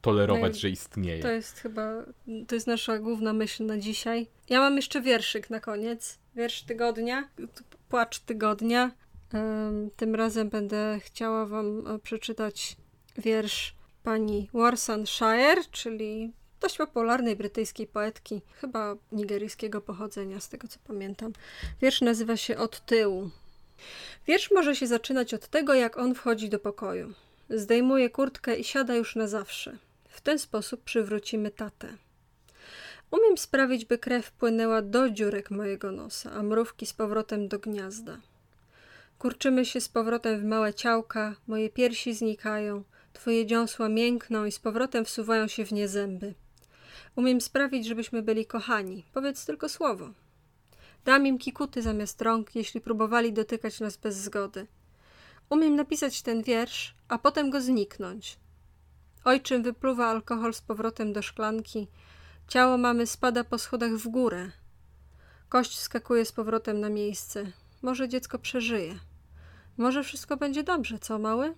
Speaker 2: tolerować, no że istnieje.
Speaker 1: To jest chyba, to jest nasza główna myśl na dzisiaj. Ja mam jeszcze wierszyk na koniec. Wiersz tygodnia, płacz tygodnia. Tym razem będę chciała wam e, przeczytać wiersz pani Warsan Shire, czyli dość popularnej brytyjskiej poetki, chyba nigeryjskiego pochodzenia, z tego co pamiętam. Wiersz nazywa się Od tyłu. Wiersz może się zaczynać od tego, jak on wchodzi do pokoju. Zdejmuje kurtkę i siada już na zawsze. W ten sposób przywrócimy tatę. Umiem sprawić, by krew płynęła do dziurek mojego nosa, a mrówki z powrotem do gniazda. Kurczymy się z powrotem w małe ciałka, moje piersi znikają, twoje dziąsła miękną i z powrotem wsuwają się w nie zęby. Umiem sprawić, żebyśmy byli kochani. Powiedz tylko słowo. Dam im kikuty zamiast rąk, jeśli próbowali dotykać nas bez zgody. Umiem napisać ten wiersz, a potem go zniknąć. Ojczym wypluwa alkohol z powrotem do szklanki. Ciało mamy spada po schodach w górę. Kość skakuje z powrotem na miejsce. Może dziecko przeżyje. Może wszystko będzie dobrze, co mały?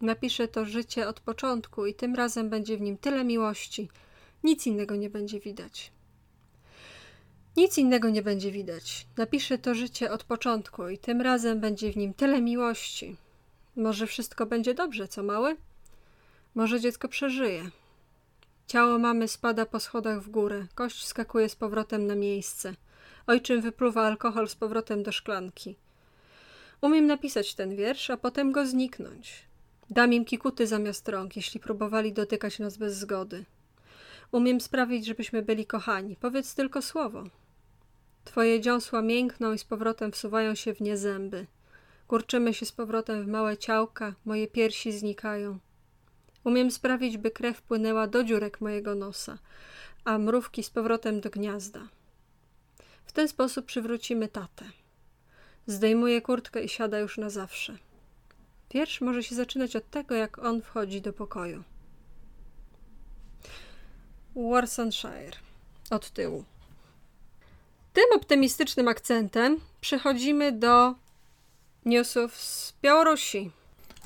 Speaker 1: Napiszę to życie od początku i tym razem będzie w nim tyle miłości. Nic innego nie będzie widać. Nic innego nie będzie widać. Napiszę to życie od początku i tym razem będzie w nim tyle miłości. Może wszystko będzie dobrze, co mały? Może dziecko przeżyje. Ciało mamy spada po schodach w górę. Kość skakuje z powrotem na miejsce. Ojczym wypluwa alkohol z powrotem do szklanki. Umiem napisać ten wiersz, a potem go zniknąć. Dam im kikuty zamiast rąk, jeśli próbowali dotykać nas bez zgody. Umiem sprawić, żebyśmy byli kochani. Powiedz tylko słowo. Twoje dziąsła miękną i z powrotem wsuwają się w nie zęby. Kurczymy się z powrotem w małe ciałka, moje piersi znikają. Umiem sprawić, by krew płynęła do dziurek mojego nosa, a mrówki z powrotem do gniazda. W ten sposób przywrócimy tatę. Zdejmuje kurtkę i siada już na zawsze. Wiersz może się zaczynać od tego, jak on wchodzi do pokoju. Warsander. Od tyłu. Tym optymistycznym akcentem przechodzimy do newsów z Białorusi.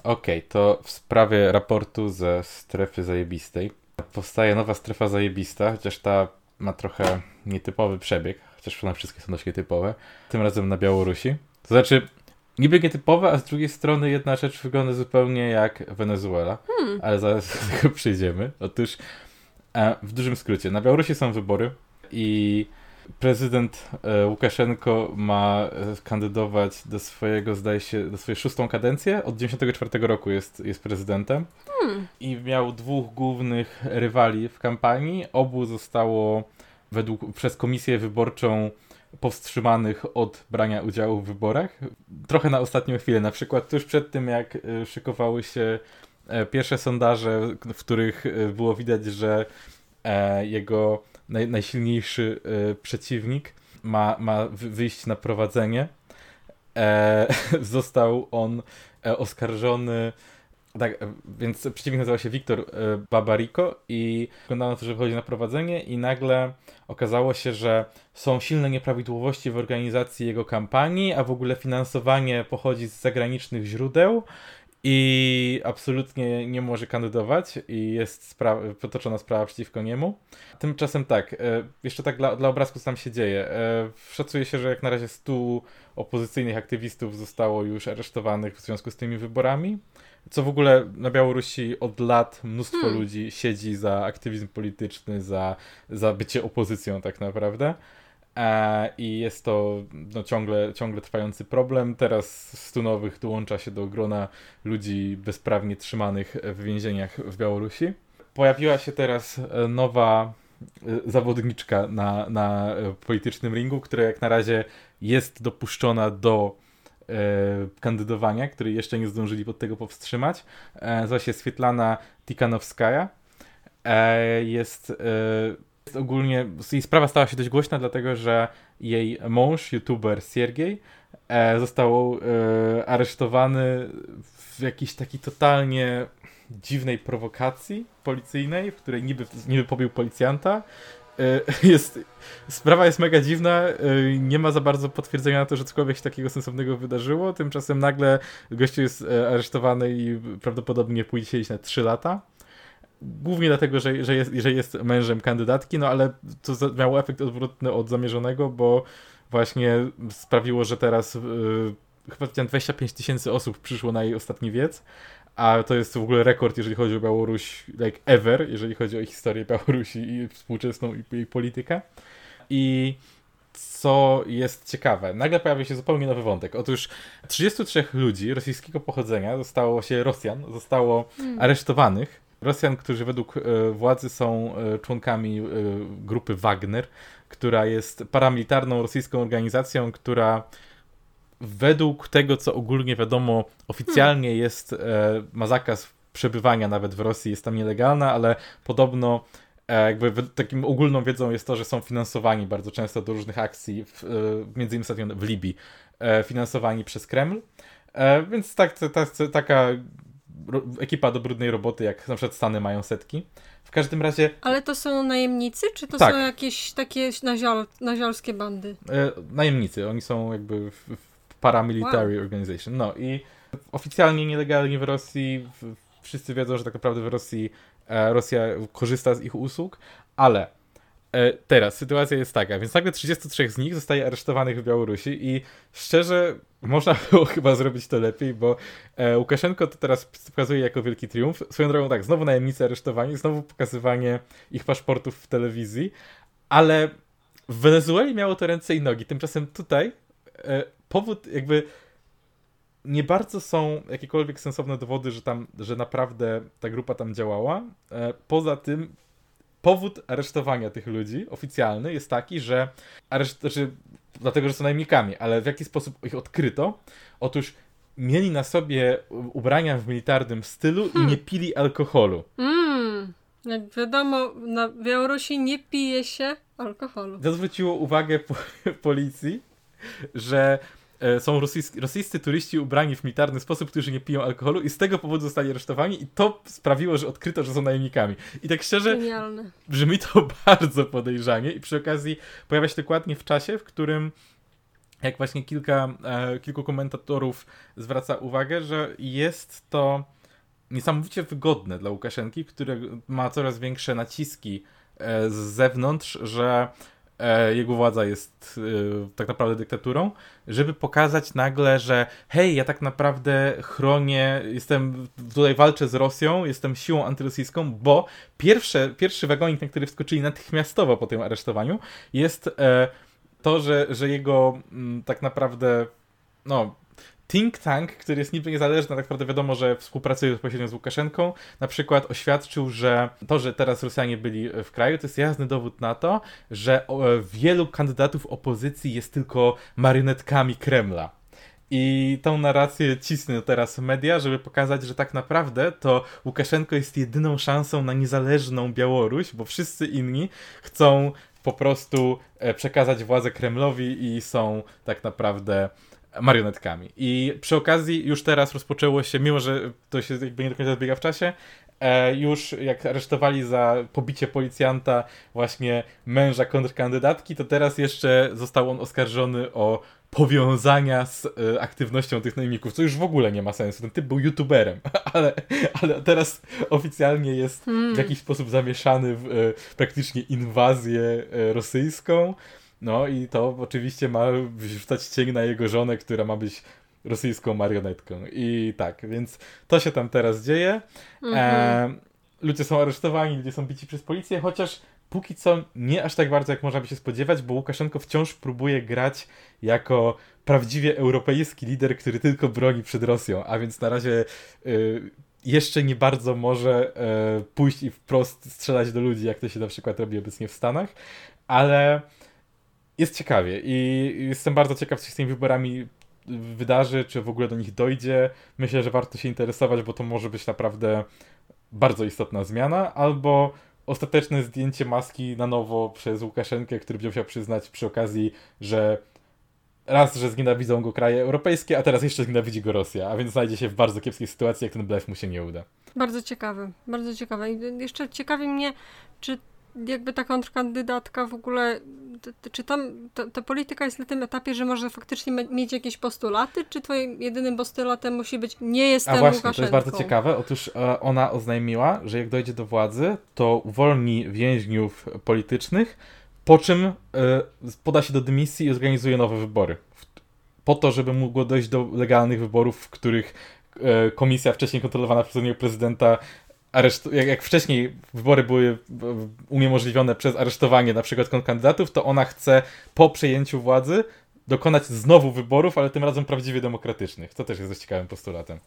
Speaker 2: Okej, okay, to w sprawie raportu ze strefy zajebistej. Powstaje nowa strefa zajebista, chociaż ta ma trochę nietypowy przebieg, chociaż one wszystkie są dość nietypowe. Tym razem na Białorusi. To znaczy, niby nietypowe, a z drugiej strony jedna rzecz wygląda zupełnie jak Wenezuela, hmm. ale zaraz do tego przyjdziemy. Otóż, e, w dużym skrócie, na Białorusi są wybory i prezydent e, Łukaszenko ma e, kandydować do swojego, zdaje się, do swojej szóstą kadencję. Od 94 roku jest, jest prezydentem. Hmm. I miał dwóch głównych rywali w kampanii. Obu zostało według, przez komisję wyborczą powstrzymanych od brania udziału w wyborach. Trochę na ostatnią chwilę, na przykład tuż przed tym, jak e, szykowały się pierwsze sondaże, w których było widać, że jego naj, najsilniejszy e, przeciwnik ma, ma wyjść na prowadzenie. E, został on e, oskarżony. Tak, e, więc przeciwnik nazywa się Wiktor Babariko i wyglądało to, że wychodzi na prowadzenie i nagle okazało się, że są silne nieprawidłowości w organizacji jego kampanii, a w ogóle finansowanie pochodzi z zagranicznych źródeł i absolutnie nie może kandydować i jest spra- potoczona sprawa przeciwko niemu. Tymczasem tak, e, jeszcze tak dla, dla obrazku co tam się dzieje. E, szacuje się, że jak na razie 100 opozycyjnych aktywistów zostało już aresztowanych w związku z tymi wyborami. Co w ogóle na Białorusi od lat mnóstwo hmm. ludzi siedzi za aktywizm polityczny, za, za bycie opozycją tak naprawdę. E, I jest to no, ciągle, ciągle trwający problem. Teraz stu nowych dołącza się do grona ludzi bezprawnie trzymanych w więzieniach w Białorusi. Pojawiła się teraz e, nowa e, zawodniczka na, na politycznym ringu, która jak na razie jest dopuszczona do e, kandydowania, której jeszcze nie zdążyli pod tego powstrzymać. E, nazywa się Swietlana Tikanowskaja. E, jest ogólnie jej sprawa stała się dość głośna, dlatego że jej mąż, youtuber Siergiej, e, został e, aresztowany w jakiejś takiej totalnie dziwnej prowokacji policyjnej, w której niby, niby pobił policjanta. E, jest, sprawa jest mega dziwna, nie ma za bardzo potwierdzenia na to, że cokolwiek się takiego sensownego wydarzyło. Tymczasem nagle gościu jest aresztowany i prawdopodobnie pójdzie siedzieć na 3 lata. Głównie dlatego, że, że, jest, że jest mężem kandydatki, no ale to miało efekt odwrotny od zamierzonego, bo właśnie sprawiło, że teraz yy, chyba 25 tysięcy osób przyszło na jej ostatni wiec, a to jest w ogóle rekord, jeżeli chodzi o Białoruś, like ever, jeżeli chodzi o historię Białorusi i współczesną i jej politykę. I co jest ciekawe, nagle pojawia się zupełnie nowy wątek. Otóż 33 ludzi rosyjskiego pochodzenia zostało się, Rosjan, zostało hmm. aresztowanych Rosjan, którzy według e, władzy są e, członkami e, grupy Wagner, która jest paramilitarną rosyjską organizacją, która według tego, co ogólnie wiadomo, oficjalnie hmm. jest, ma zakaz przebywania nawet w Rosji, jest tam nielegalna, ale podobno jakby takim ogólną wiedzą jest to, że są finansowani bardzo często do różnych akcji, w, między innymi w Libii, finansowani przez Kreml. Więc tak, ta, taka ekipa do brudnej roboty, jak na przykład Stany mają setki. W każdym razie...
Speaker 1: Ale to są najemnicy, czy to tak. są jakieś takie naziol, naziolskie bandy?
Speaker 2: E, najemnicy, oni są jakby w, w paramilitary wow. organization. No i oficjalnie nielegalnie w Rosji, w, wszyscy wiedzą, że tak naprawdę w Rosji e, Rosja korzysta z ich usług, ale E, teraz sytuacja jest taka, więc nagle 33 z nich zostaje aresztowanych w Białorusi i szczerze można było chyba zrobić to lepiej, bo e, Łukaszenko to teraz pokazuje jako wielki triumf. Swoją drogą tak, znowu najemnicy aresztowani, znowu pokazywanie ich paszportów w telewizji, ale w Wenezueli miało to ręce i nogi. Tymczasem tutaj e, powód jakby nie bardzo są jakiekolwiek sensowne dowody, że tam, że naprawdę ta grupa tam działała. Poza tym powód aresztowania tych ludzi oficjalny jest taki, że areszt, dlatego, że są najemnikami, ale w jaki sposób ich odkryto? Otóż mieli na sobie ubrania w militarnym stylu hmm. i nie pili alkoholu.
Speaker 1: Mm. Jak wiadomo, na Białorusi nie pije się alkoholu.
Speaker 2: To zwróciło uwagę po policji, że są rosyjscy, rosyjscy turyści ubrani w militarny sposób, którzy nie piją alkoholu i z tego powodu zostali aresztowani i to sprawiło, że odkryto, że są najemnikami. I tak szczerze,
Speaker 1: Genialne.
Speaker 2: brzmi to bardzo podejrzanie i przy okazji pojawia się dokładnie w czasie, w którym jak właśnie kilka, e, kilku komentatorów zwraca uwagę, że jest to niesamowicie wygodne dla Łukaszenki, który ma coraz większe naciski e, z zewnątrz, że e, jego władza jest e, tak naprawdę dyktaturą, żeby pokazać nagle, że hej, ja tak naprawdę chronię, jestem, tutaj walczę z Rosją, jestem siłą antyrosyjską, bo pierwsze, pierwszy wagonik, na który wskoczyli natychmiastowo po tym aresztowaniu, jest to, że, że jego m, tak naprawdę no, think tank, który jest niby niezależny, tak naprawdę wiadomo, że współpracuje bezpośrednio z Łukaszenką, na przykład oświadczył, że to, że teraz Rosjanie byli w kraju, to jest jasny dowód na to, że wielu kandydatów opozycji jest tylko marionetkami Kremla. I tą narrację cisną teraz media, żeby pokazać, że tak naprawdę to Łukaszenko jest jedyną szansą na niezależną Białoruś, bo wszyscy inni chcą po prostu e, przekazać władzę Kremlowi i są tak naprawdę marionetkami. I przy okazji już teraz rozpoczęło się, mimo że to się jakby nie do końca zbiega w czasie, e, już jak aresztowali za pobicie policjanta właśnie męża kontrkandydatki, to teraz jeszcze został on oskarżony o powiązania z e, aktywnością tych najemników, co już w ogóle nie ma sensu. Ten typ był youtuberem, ale, ale teraz oficjalnie jest hmm. w jakiś sposób zamieszany w e, praktycznie inwazję e, rosyjską. No i to oczywiście ma wrzucać cień na jego żonę, która ma być rosyjską marionetką. I tak, więc to się tam teraz dzieje. Mhm. E, ludzie są aresztowani, ludzie są bici przez policję, chociaż póki co nie aż tak bardzo, jak można by się spodziewać, bo Łukaszenko wciąż próbuje grać jako prawdziwie europejski lider, który tylko broni przed Rosją, a więc na razie y, jeszcze nie bardzo może y, pójść i wprost strzelać do ludzi, jak to się na przykład robi obecnie w Stanach, ale jest ciekawie i jestem bardzo ciekaw, co się z tymi wyborami wydarzy, czy w ogóle do nich dojdzie. Myślę, że warto się interesować, bo to może być naprawdę bardzo istotna zmiana, albo ostateczne zdjęcie maski na nowo przez Łukaszenkę, który będzie musiał przyznać przy okazji, że raz, że znienawidzą go kraje europejskie, a teraz jeszcze znienawidzi go Rosja, a więc znajdzie się w bardzo kiepskiej sytuacji, jak ten blef mu się nie uda.
Speaker 1: Bardzo ciekawy, bardzo ciekawe. I jeszcze ciekawi mnie, czy jakby ta kontrkandydatka w ogóle, czy tam ta, polityka jest na tym etapie, że może faktycznie mieć jakieś postulaty, czy twoim jedynym postulatem musi być nie jestem A
Speaker 2: właśnie, to jest bardzo ciekawe. Otóż e, ona oznajmiła, że jak dojdzie do władzy, to uwolni więźniów politycznych, po czym e, poda się do dymisji i zorganizuje nowe wybory. Po to, żeby mogło dojść do legalnych wyborów, w których e, komisja wcześniej kontrolowana przez prezydenta areszt- jak, jak wcześniej wybory były uniemożliwione przez aresztowanie na przykład kandydatów, to ona chce po przejęciu władzy dokonać znowu wyborów, ale tym razem prawdziwie demokratycznych. To też jest dość ciekawym postulatem.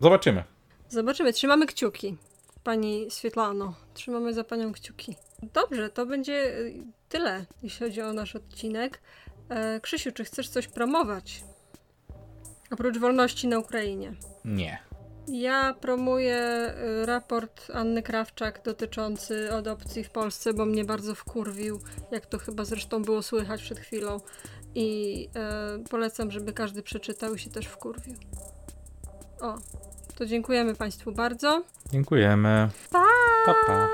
Speaker 2: Zobaczymy.
Speaker 1: Zobaczymy. Trzymamy kciuki. Pani Swietlano, trzymamy za panią kciuki. Dobrze, to będzie y, tyle, jeśli chodzi o nasz odcinek. E, Krzysiu, czy chcesz coś promować? Oprócz wolności na Ukrainie.
Speaker 2: Nie.
Speaker 1: Ja promuję y, raport Anny Krawczak dotyczący adopcji w Polsce, bo mnie bardzo wkurwił, jak to chyba zresztą było słychać przed chwilą. I e, polecam, żeby każdy przeczytał i się też wkurwił. O, to dziękujemy Państwu bardzo.
Speaker 2: Dziękujemy.
Speaker 1: Pa!
Speaker 2: pa, pa.